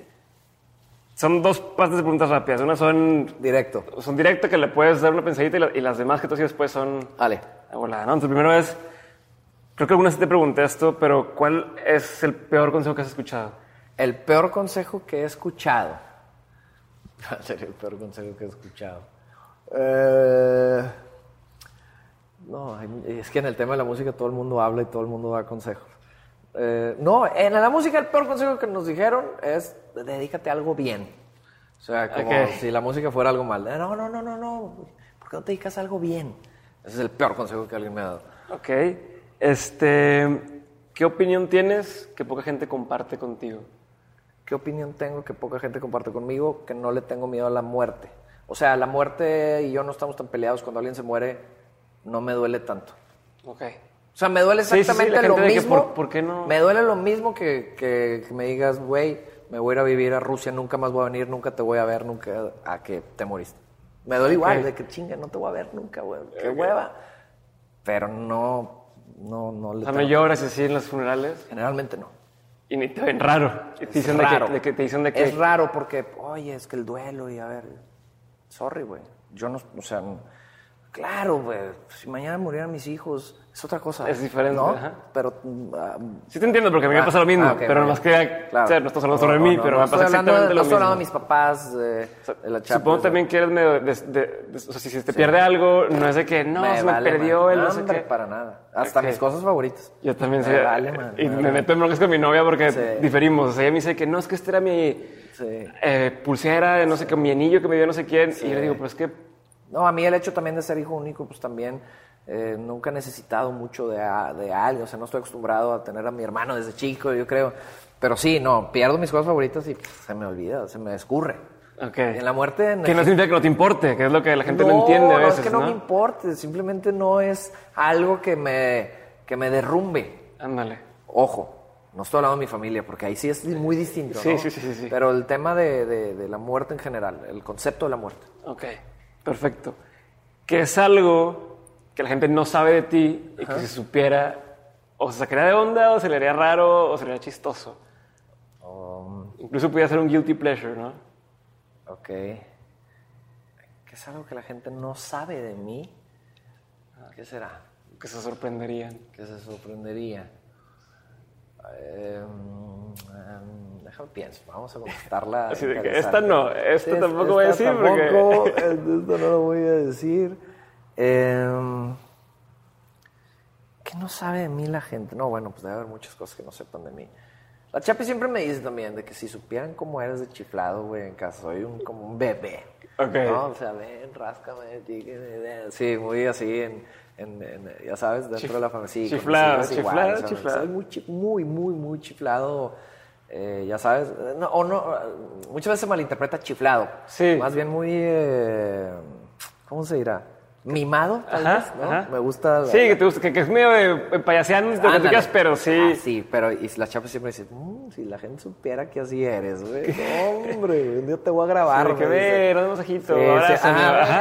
Son dos partes de preguntas rápidas. Una son... Directo. Son directo que le puedes dar una pensadita y, la, y las demás que tú haces después son... Vale. Volada, ¿no? Entonces, primero es... Creo que alguna vez te pregunté esto, pero ¿cuál es el peor consejo que has escuchado? El peor consejo que he escuchado. ¿Cuál sería el peor consejo que he escuchado? Eh... No, es que en el tema de la música todo el mundo habla y todo el mundo da consejos. Eh, no, en la música el peor consejo que nos dijeron es dedícate a algo bien. O sea, como okay. si la música fuera algo mal. No, no, no, no, no. ¿Por qué no te dedicas a algo bien? Ese es el peor consejo que alguien me ha dado. Ok. Este, ¿Qué opinión tienes que poca gente comparte contigo? ¿Qué opinión tengo que poca gente comparte conmigo? Que no le tengo miedo a la muerte. O sea, la muerte y yo no estamos tan peleados. Cuando alguien se muere, no me duele tanto. Ok. O sea, me duele exactamente sí, sí, lo mismo. Por, ¿por, qué no? Me duele lo mismo que, que, que me digas, güey, me voy a ir a vivir a Rusia, nunca más voy a venir, nunca te voy a ver, nunca a que te moriste. Me duele okay. igual, de que chinga, no te voy a ver nunca, güey. Qué okay. hueva. Pero no, no, no le. O sea, ¿no lloras así en los funerales? Generalmente no. Y ni te ven raro. Te dicen, raro. De que, de que, te dicen de que. Es raro porque, oye, es que el duelo y a ver. Sorry, güey. Yo no, o sea. Claro, güey. Si mañana murieran mis hijos, es otra cosa. Es diferente. ¿no? Ajá. Pero. Um, sí te entiendo, porque a mí me pasa lo mismo. ah, okay, pero más que. Claro. O sea, no estás hablando sobre no, mí, no, pero me pasa hablando, exactamente no lo estoy mismo. hablando de mis papás, de, de la chapa. Supongo también que eres medio. De, o sea, si se te pierde algo, no es de que no, me se vale, me perdió man. el no, no sé qué. para nada. Hasta Okay. mis cosas favoritas. Yo también sé. vale, man, y me meto en broncas con mi novia porque Sí. diferimos. O sea, ella me dice que no, es que este era mi Sí. eh, pulsera de no sé qué, mi anillo que me dio no sé quién. Y yo le digo, pero es que No, a mí el hecho también de ser hijo único, pues también eh, nunca he necesitado mucho de, de alguien, o sea, no estoy acostumbrado a tener a mi hermano desde chico, yo creo. Pero sí, no, pierdo mis cosas favoritas y pff, se me olvida, se me escurre. Ok. En la muerte... Que no significa que no te importe, que es lo que la gente no, entiende a No, es que no, ¿no? me importe, simplemente no es algo que me, que me derrumbe. Ándale. Ojo, no estoy hablando de mi familia, porque ahí sí es muy distinto, Sí, ¿no? sí, sí, sí, sí. Pero el tema de, de- de la muerte en general, el concepto de la muerte. Ok, perfecto. Que es algo que la gente no sabe de ti y que si supiera o se sacaría de onda o se le haría raro o se le haría chistoso. Um, Incluso pudiera ser un guilty pleasure, ¿no? ok. Que es algo que la gente no sabe de mí. ¿Qué será? Que se sorprenderían. que se sorprendería. Eh, mm, déjame pienso, vamos a contestarla. Así de que esta no, esta Sí, tampoco voy a esta decir porque- tampoco, eh, Esto no lo voy a decir. Eh, ¿Qué no sabe de mí la gente? No, bueno, pues debe haber muchas cosas que no sepan de mí. La Chapi siempre me dice también de que si supieran cómo eres de chiflado, güey, en casa, soy un, como un bebé. Ok. ¿no? O sea, ven, ráscame, dígame, sí, muy así, en, en- en, ya sabes, dentro Chif- de la familia. Sí, chiflado, hijas igual, chiflado, chiflado. Soy muy, muy, muy, muy chiflado, eh, ya sabes, eh, no, o no, muchas veces se malinterpreta chiflado. Sí. Más bien muy, eh, ¿cómo se dirá? Mimado, tal Ajá, vez, ¿no? ajá. Me gusta. la- Sí, que, te gusta, que, que es medio de payaseando, de lo que tú Ándale. quieras, pero sí. Ah, sí, pero y la chapa siempre dice, "Mm, si la gente supiera que así eres, güey. No, hombre, un día te voy a grabar. Sí, que ver, un masajito, Sí, sí, abrázame, ah, aquí, por favor.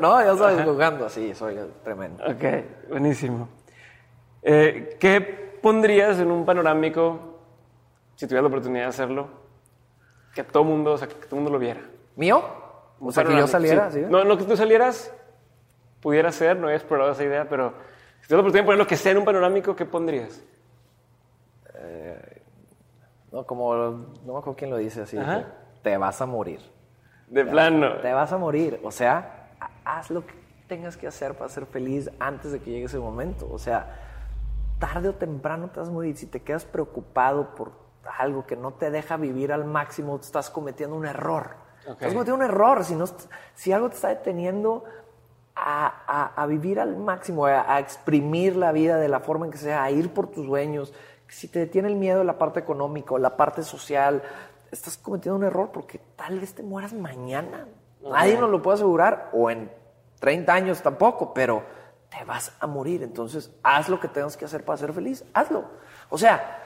No, ya sabes, jugando así, soy tremendo. Ok, buenísimo. Eh, ¿Qué pondrías en un panorámico si tuvieras la oportunidad de hacerlo? Que todo mundo, o sea, que todo mundo lo viera. ¿Mío? O sea, que yo saliera, sí. ¿sí? No, no que tú salieras, pudiera ser, no he explorado esa idea, pero si tuvieras la oportunidad de poner lo que sea en un panorámico, ¿qué pondrías? No, como, no me acuerdo quién lo dice así, que te vas a morir. De plano. Te vas a morir. O sea, ha- haz lo que tengas que hacer para ser feliz antes de que llegue ese momento. O sea, tarde o temprano te vas a morir. Si te quedas preocupado por algo que no te deja vivir al máximo, estás cometiendo un error. Ok. Estás cometiendo un error. Si, no, si algo te está deteniendo a, a- a vivir al máximo, a, a exprimir la vida de la forma en que sea, a ir por tus sueños. Si te detiene el miedo, la parte económica, la parte social, estás cometiendo un error porque tal vez te mueras mañana. Nadie nos lo puede asegurar, o en 30 años tampoco, pero te vas a morir. Entonces, haz lo que tengas que hacer para ser feliz, hazlo. O sea,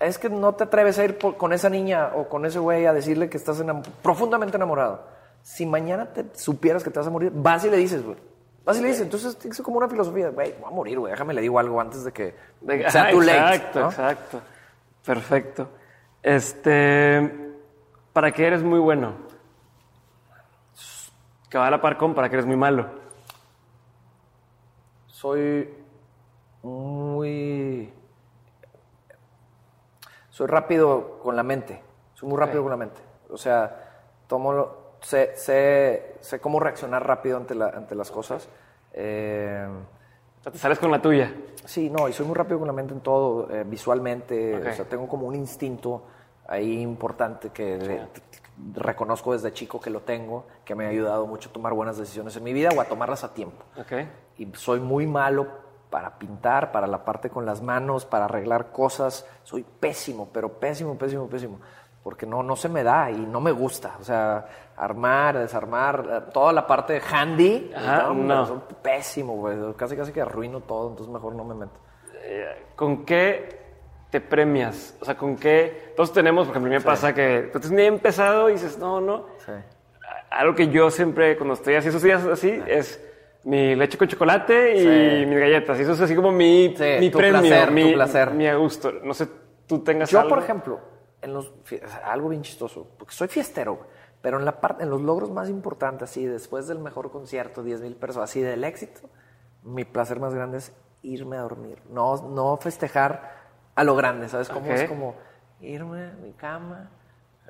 es que no te atreves a ir por- con esa niña o con ese güey a decirle que estás enam- profundamente enamorado. Si mañana te supieras que te vas a morir, vas y le dices, güey. Vas y le dices, entonces es como una filosofía, güey, voy a morir, güey, déjame le digo algo antes de que De- sea ajá, too late. Exacto, ¿no? exacto. Perfecto. Este, ¿para qué eres muy bueno? Que va a la par con para que eres muy malo. Soy muy... Soy rápido con la mente. Soy muy rápido con la mente. O sea, tomo lo- sé, sé, sé cómo reaccionar rápido ante, la- ante las cosas. Eh, te sales con la tuya. sí, no, y soy muy rápido con la mente en todo, eh, visualmente. Ok. O sea, tengo como un instinto ahí importante que de- reconozco desde chico que lo tengo, que me ha ayudado mucho a tomar buenas decisiones en mi vida o a tomarlas a tiempo Ok. y soy muy malo para pintar, para la parte con las manos, para arreglar cosas. Soy pésimo, pero pésimo, pésimo, pésimo. Porque no, no se me da y no me gusta. O sea, armar, desarmar, eh, toda la parte handy, Ajá, no. soy pésimo, güey. Casi, casi que arruino todo, entonces mejor no me meto. Eh, ¿Con qué te premias? O sea, ¿con qué? Todos tenemos, por ejemplo, a mí me pasa que tú estás bien empezado y dices, no, no. Sí. Algo que yo siempre, cuando estoy así, esos días así, es mi leche con chocolate y Sí. mis galletas. Y eso es así como mi, Sí, mi tu premio, placer, tu mi, placer. mi a gusto. No sé, tú tengas Yo, algo? por ejemplo, en los, algo bien chistoso, porque soy fiestero, pero en, la parte, en los logros más importantes, así, después del mejor concierto, 10 mil personas, así, del éxito, mi placer más grande es irme a dormir, no, no festejar a lo grande, ¿sabes? Como es como irme a mi cama,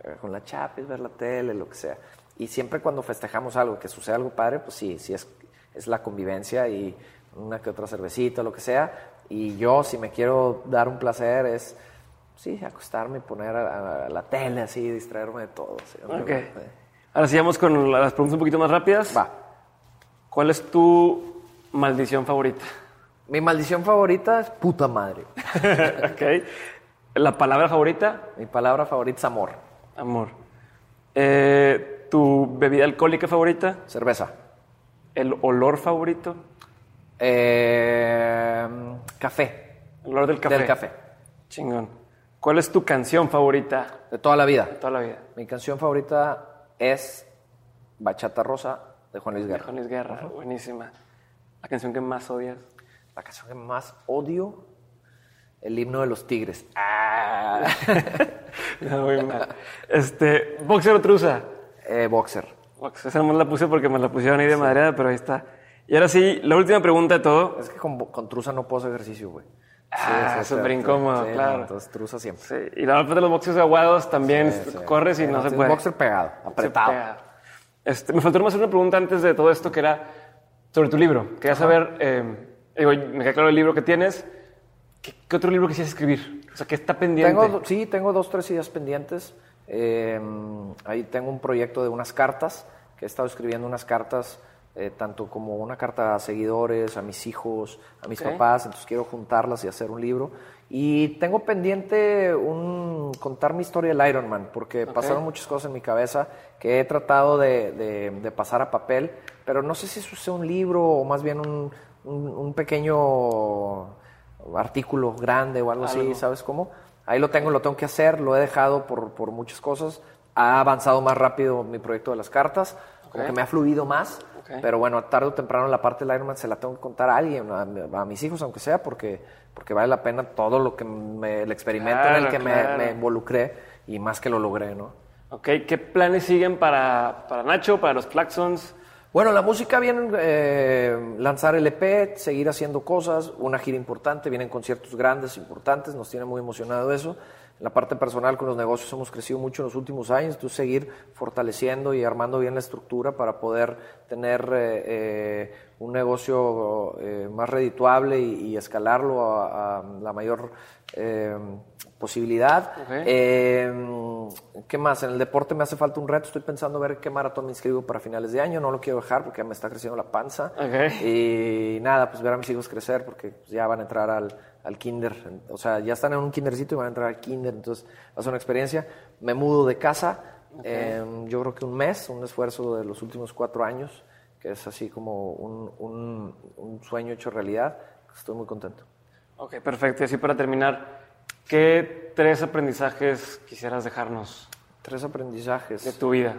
eh, con la chapis, ver la tele, lo que sea. Y siempre cuando festejamos algo, que sucede algo padre, pues sí, sí es, es la convivencia y una que otra cervecita, lo que sea. Y yo, si me quiero dar un placer, es, sí, acostarme y poner a, a la tele así, distraerme de todo. Ok. Ahora sí vamos con las preguntas un poquito más rápidas. Va. ¿Cuál es tu maldición favorita? Mi maldición favorita es puta madre. ok. ¿La palabra favorita? Mi palabra favorita es amor. Amor. Eh, ¿Tu bebida alcohólica favorita? Cerveza. ¿El olor favorito? Eh, café. El olor del café. Del café. Chingón. ¿Cuál es tu canción favorita De toda la vida. de toda la vida? Mi canción favorita es Bachata Rosa de Juan Luis De Guerra. Juan Luis Guerra. Buenísima. ¿La canción que más odias? La canción que más odio, el himno de los tigres. Ah. No, muy mal. Este, ¿Boxer o truza? Eh, boxer. Box. Esa no la puse porque me la pusieron ahí de madreada, pero ahí está. Y ahora sí, la última pregunta de todo. Es que con, con truza no puedo hacer ejercicio, güey. Ah, sí, súper sí, incómodo, sí, no, claro. entonces truza siempre. Sí, y la verdad de los boxers aguados también Sí, sí. corres y Sí, no se sí, puede. boxer pegado, apretado. Se pega. Este, me faltó nomás hacer una pregunta antes de todo esto que era sobre tu libro. Quería saber, eh, digo, me queda claro el libro que tienes. ¿Qué, qué otro libro quisieras escribir? O sea, ¿qué está pendiente? Tengo, sí, tengo dos, tres ideas pendientes. Eh, ahí tengo un proyecto de unas cartas, que he estado escribiendo unas cartas, eh, tanto como una carta a seguidores, a mis hijos, a mis Ok. papás, entonces quiero juntarlas y hacer un libro. Y tengo pendiente un, contar mi historia del Ironman, porque pasaron muchas cosas en mi cabeza que he tratado de, de- de pasar a papel, pero no sé si eso sea un libro o más bien un, un- un pequeño artículo grande o algo así, Algo. ¿sabes cómo? Ahí lo tengo, lo tengo que hacer, lo he dejado por, por muchas cosas. Ha avanzado más rápido mi proyecto de las cartas, como Ok. que me ha fluido más. Ok. Pero bueno, tarde o temprano la parte del Ironman se la tengo que contar a alguien, a, a mis hijos, aunque sea, porque, porque vale la pena todo lo que me, el experimento en Claro, el que me- claro. me, involucré y más que lo logré, ¿no? Ok, ¿qué planes siguen para, para Nacho, para los Claxons? Bueno, la música viene eh, lanzar el EP, seguir haciendo cosas, una gira importante, vienen conciertos grandes, importantes, nos tiene muy emocionado eso. En la parte personal con los negocios hemos crecido mucho en los últimos años, entonces seguir fortaleciendo y armando bien la estructura para poder tener eh, eh, un negocio eh, más redituable y, escalarlo a, a la mayor eh, posibilidad. Eh, ¿Qué más? En el deporte me hace falta un reto. Estoy pensando ver qué maratón me inscribo para finales de año. No lo quiero dejar porque ya me está creciendo la panza. Y nada, pues ver a mis hijos crecer porque pues, ya van a entrar al, al kinder. O sea, ya están en un kindercito y van a entrar al kinder. Entonces va a ser una experiencia. Me mudo de casa. eh, yo creo que un mes, un esfuerzo de los últimos cuatro años, que es así como un, un- un sueño hecho realidad. Estoy muy contento. Ok, perfecto. Y así para terminar, ¿qué tres aprendizajes quisieras dejarnos Tres aprendizajes. de tu vida?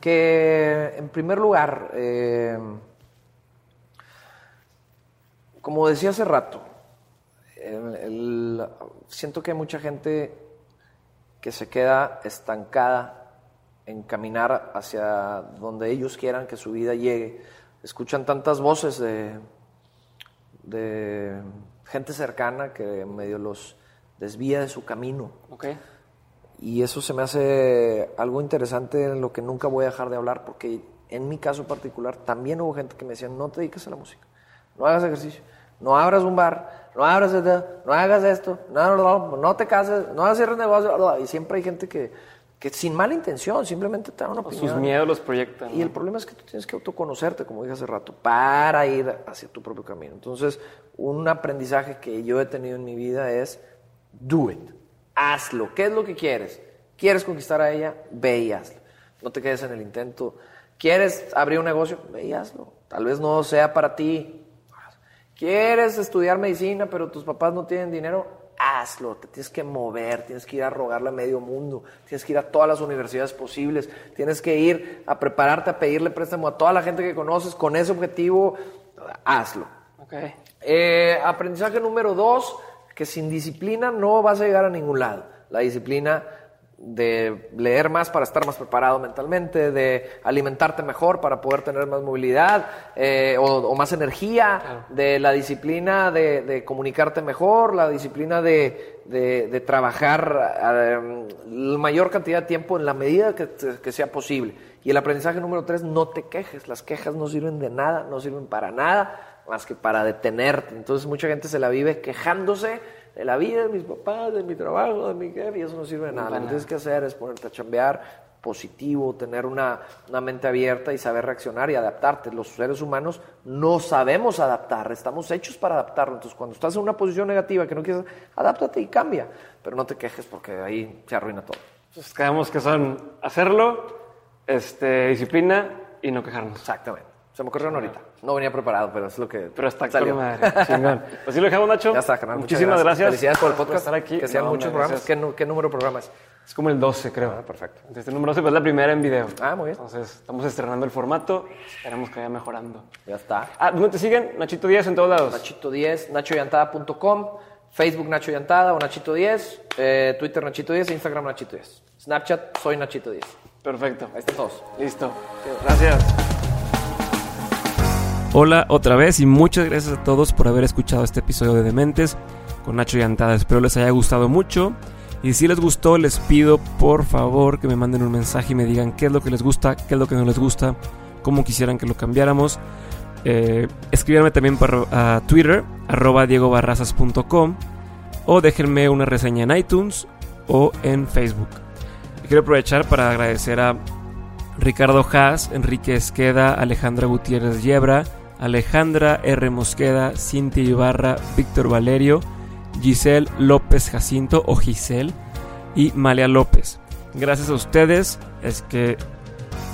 Que, en primer lugar, eh, como decía hace rato, el- el- siento que hay mucha gente que se queda estancada en caminar hacia donde ellos quieran que su vida llegue. Escuchan tantas voces de, de gente cercana que medio los desvía de su camino. Ok. Y eso se me hace algo interesante en lo que nunca voy a dejar de hablar, porque en mi caso particular también hubo gente que me decía, no te dediques a la música, no hagas ejercicio, no abras un bar, no abras esto, no hagas esto, no, no, no te cases, no cierres negocio. Y siempre hay gente que, que sin mala intención, simplemente te da una opinión. sus miedos los proyectan. Y el problema es que tú tienes que autoconocerte, como dije hace rato, para ir hacia tu propio camino. Entonces, un aprendizaje que yo he tenido en mi vida es do it. Hazlo. ¿Qué es lo que quieres? ¿Quieres conquistar a ella? Ve y hazlo. No te quedes en el intento. ¿Quieres abrir un negocio? Ve y hazlo. Tal vez no sea para ti. ¿Quieres estudiar medicina, pero tus papás no tienen dinero? Hazlo, te tienes que mover, tienes que ir a rogarle a medio mundo, tienes que ir a todas las universidades posibles, tienes que ir a prepararte a pedirle préstamo a toda la gente que conoces con ese objetivo, hazlo. Ok. Eh, aprendizaje número dos, que sin disciplina no vas a llegar a ningún lado. La disciplina de leer más para estar más preparado mentalmente, de alimentarte mejor para poder tener más movilidad eh, o, o más energía, de la disciplina de, de comunicarte mejor, la disciplina de, de- de trabajar eh, la mayor cantidad de tiempo en la medida que sea posible. Y el aprendizaje número tres, no te quejes, las quejas no sirven de nada, no sirven para nada más que para detenerte. Entonces mucha gente se la vive quejándose de la vida de mis papás, de mi trabajo, de mi jefe, y eso no sirve de nada. Lo que tienes que hacer es ponerte a chambear, positivo, tener una, una, mente abierta y saber reaccionar y adaptarte. Los seres humanos no sabemos adaptar, estamos hechos para adaptarnos. Entonces, cuando estás en una posición negativa que no quieres, adáptate y cambia, pero no te quejes porque ahí se arruina todo. Entonces, quedamos que son hacerlo, este, disciplina y no quejarnos. Exactamente. Se me ocurrió ahorita. No venía preparado, pero es lo que Pero está salió. madre. Chingón. Pues sí lo dejamos, Nacho. Ya está. Muchísimas gracias. Felicidades por el podcast. estar aquí. Que sean No, muchos programas. ¿Qué, número de programas? Es como el 12, creo. Ah, perfecto. Este número 12 pues, es la primera en video. Ah, muy bien. Entonces, estamos estrenando el formato. Esperamos que vaya mejorando. Ya está. Ah, ¿dónde te siguen? Nachito 10 en todos lados. Nachito 10, nachoyantada.com, Facebook Nacho Yantada o Nachito 10, eh, Twitter Nachito 10, Instagram Nachito 10. Snapchat soy Nachito 10. Perfecto. Ahí están todos. Listo. Gracias. Hola otra vez y muchas gracias a todos por haber escuchado este episodio de Dementes con Nacho y Antada. Espero les haya gustado mucho. Y si les gustó, les pido por favor que me manden un mensaje y me digan qué es lo que les gusta, qué es lo que no les gusta, cómo quisieran que lo cambiáramos. Eh, escríbanme también por, a Twitter, arroba diegobarrazas.com o déjenme una reseña en iTunes o en Facebook. Quiero aprovechar para agradecer a Ricardo Haas, Enrique Esqueda, Alejandra Gutiérrez Yebra, Alejandra R. Mosqueda, Cintia Ibarra, Víctor Valerio, Giselle López Jacinto o Giselle y Malia López. Gracias a ustedes es que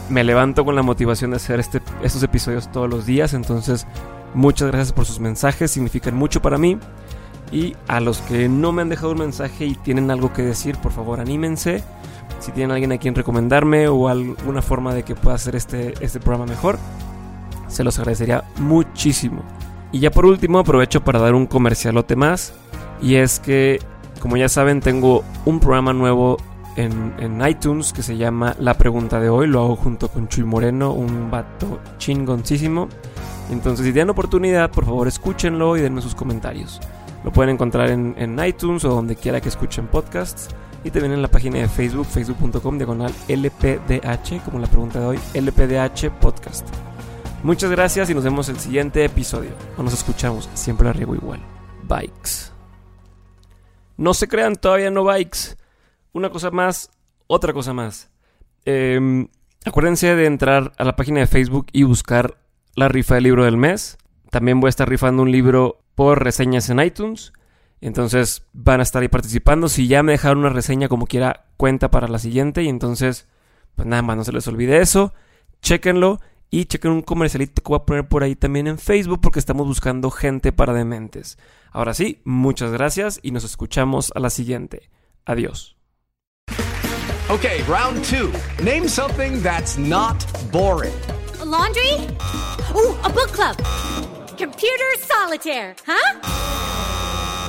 me levanto con la motivación de hacer este, estos episodios todos los días. Entonces, muchas gracias por sus mensajes, significan mucho para mí. Y a los que no me han dejado un mensaje y tienen algo que decir, por favor anímense. Si tienen alguien a quien recomendarme o alguna forma de que pueda hacer este, este programa mejor, se los agradecería muchísimo. Y ya por último aprovecho para dar un comercialote más. Y es que, como ya saben, tengo un programa nuevo en, en iTunes que se llama La Pregunta de Hoy. Lo hago junto con Chuy Moreno, un vato chingoncísimo. Entonces, si tienen oportunidad, por favor escúchenlo y denme sus comentarios. Lo pueden encontrar en, en iTunes o donde quiera que escuchen podcasts. Y también en la página de Facebook, facebook.com diagonal LPDH, como la pregunta de hoy, LPDH Podcast. Muchas gracias y nos vemos el siguiente episodio. O nos escuchamos, siempre riego igual. Bikes. No se crean, todavía no bikes. Una cosa más, otra cosa más. Eh, acuérdense de entrar a la página de Facebook y buscar la rifa del libro del mes. También voy a estar rifando un libro por reseñas en iTunes. Entonces van a estar ahí participando. Si ya me dejaron una reseña como quiera, cuenta para la siguiente. Y entonces, pues nada más, no se les olvide eso. Chéquenlo y chequen un comercialito que voy a poner por ahí también en Facebook porque estamos buscando gente para dementes. Ahora sí, muchas gracias y nos escuchamos a la siguiente. Adiós. Okay, round two. Name something that's not boring. A laundry? Ooh, a book club. Computer solitaire, huh?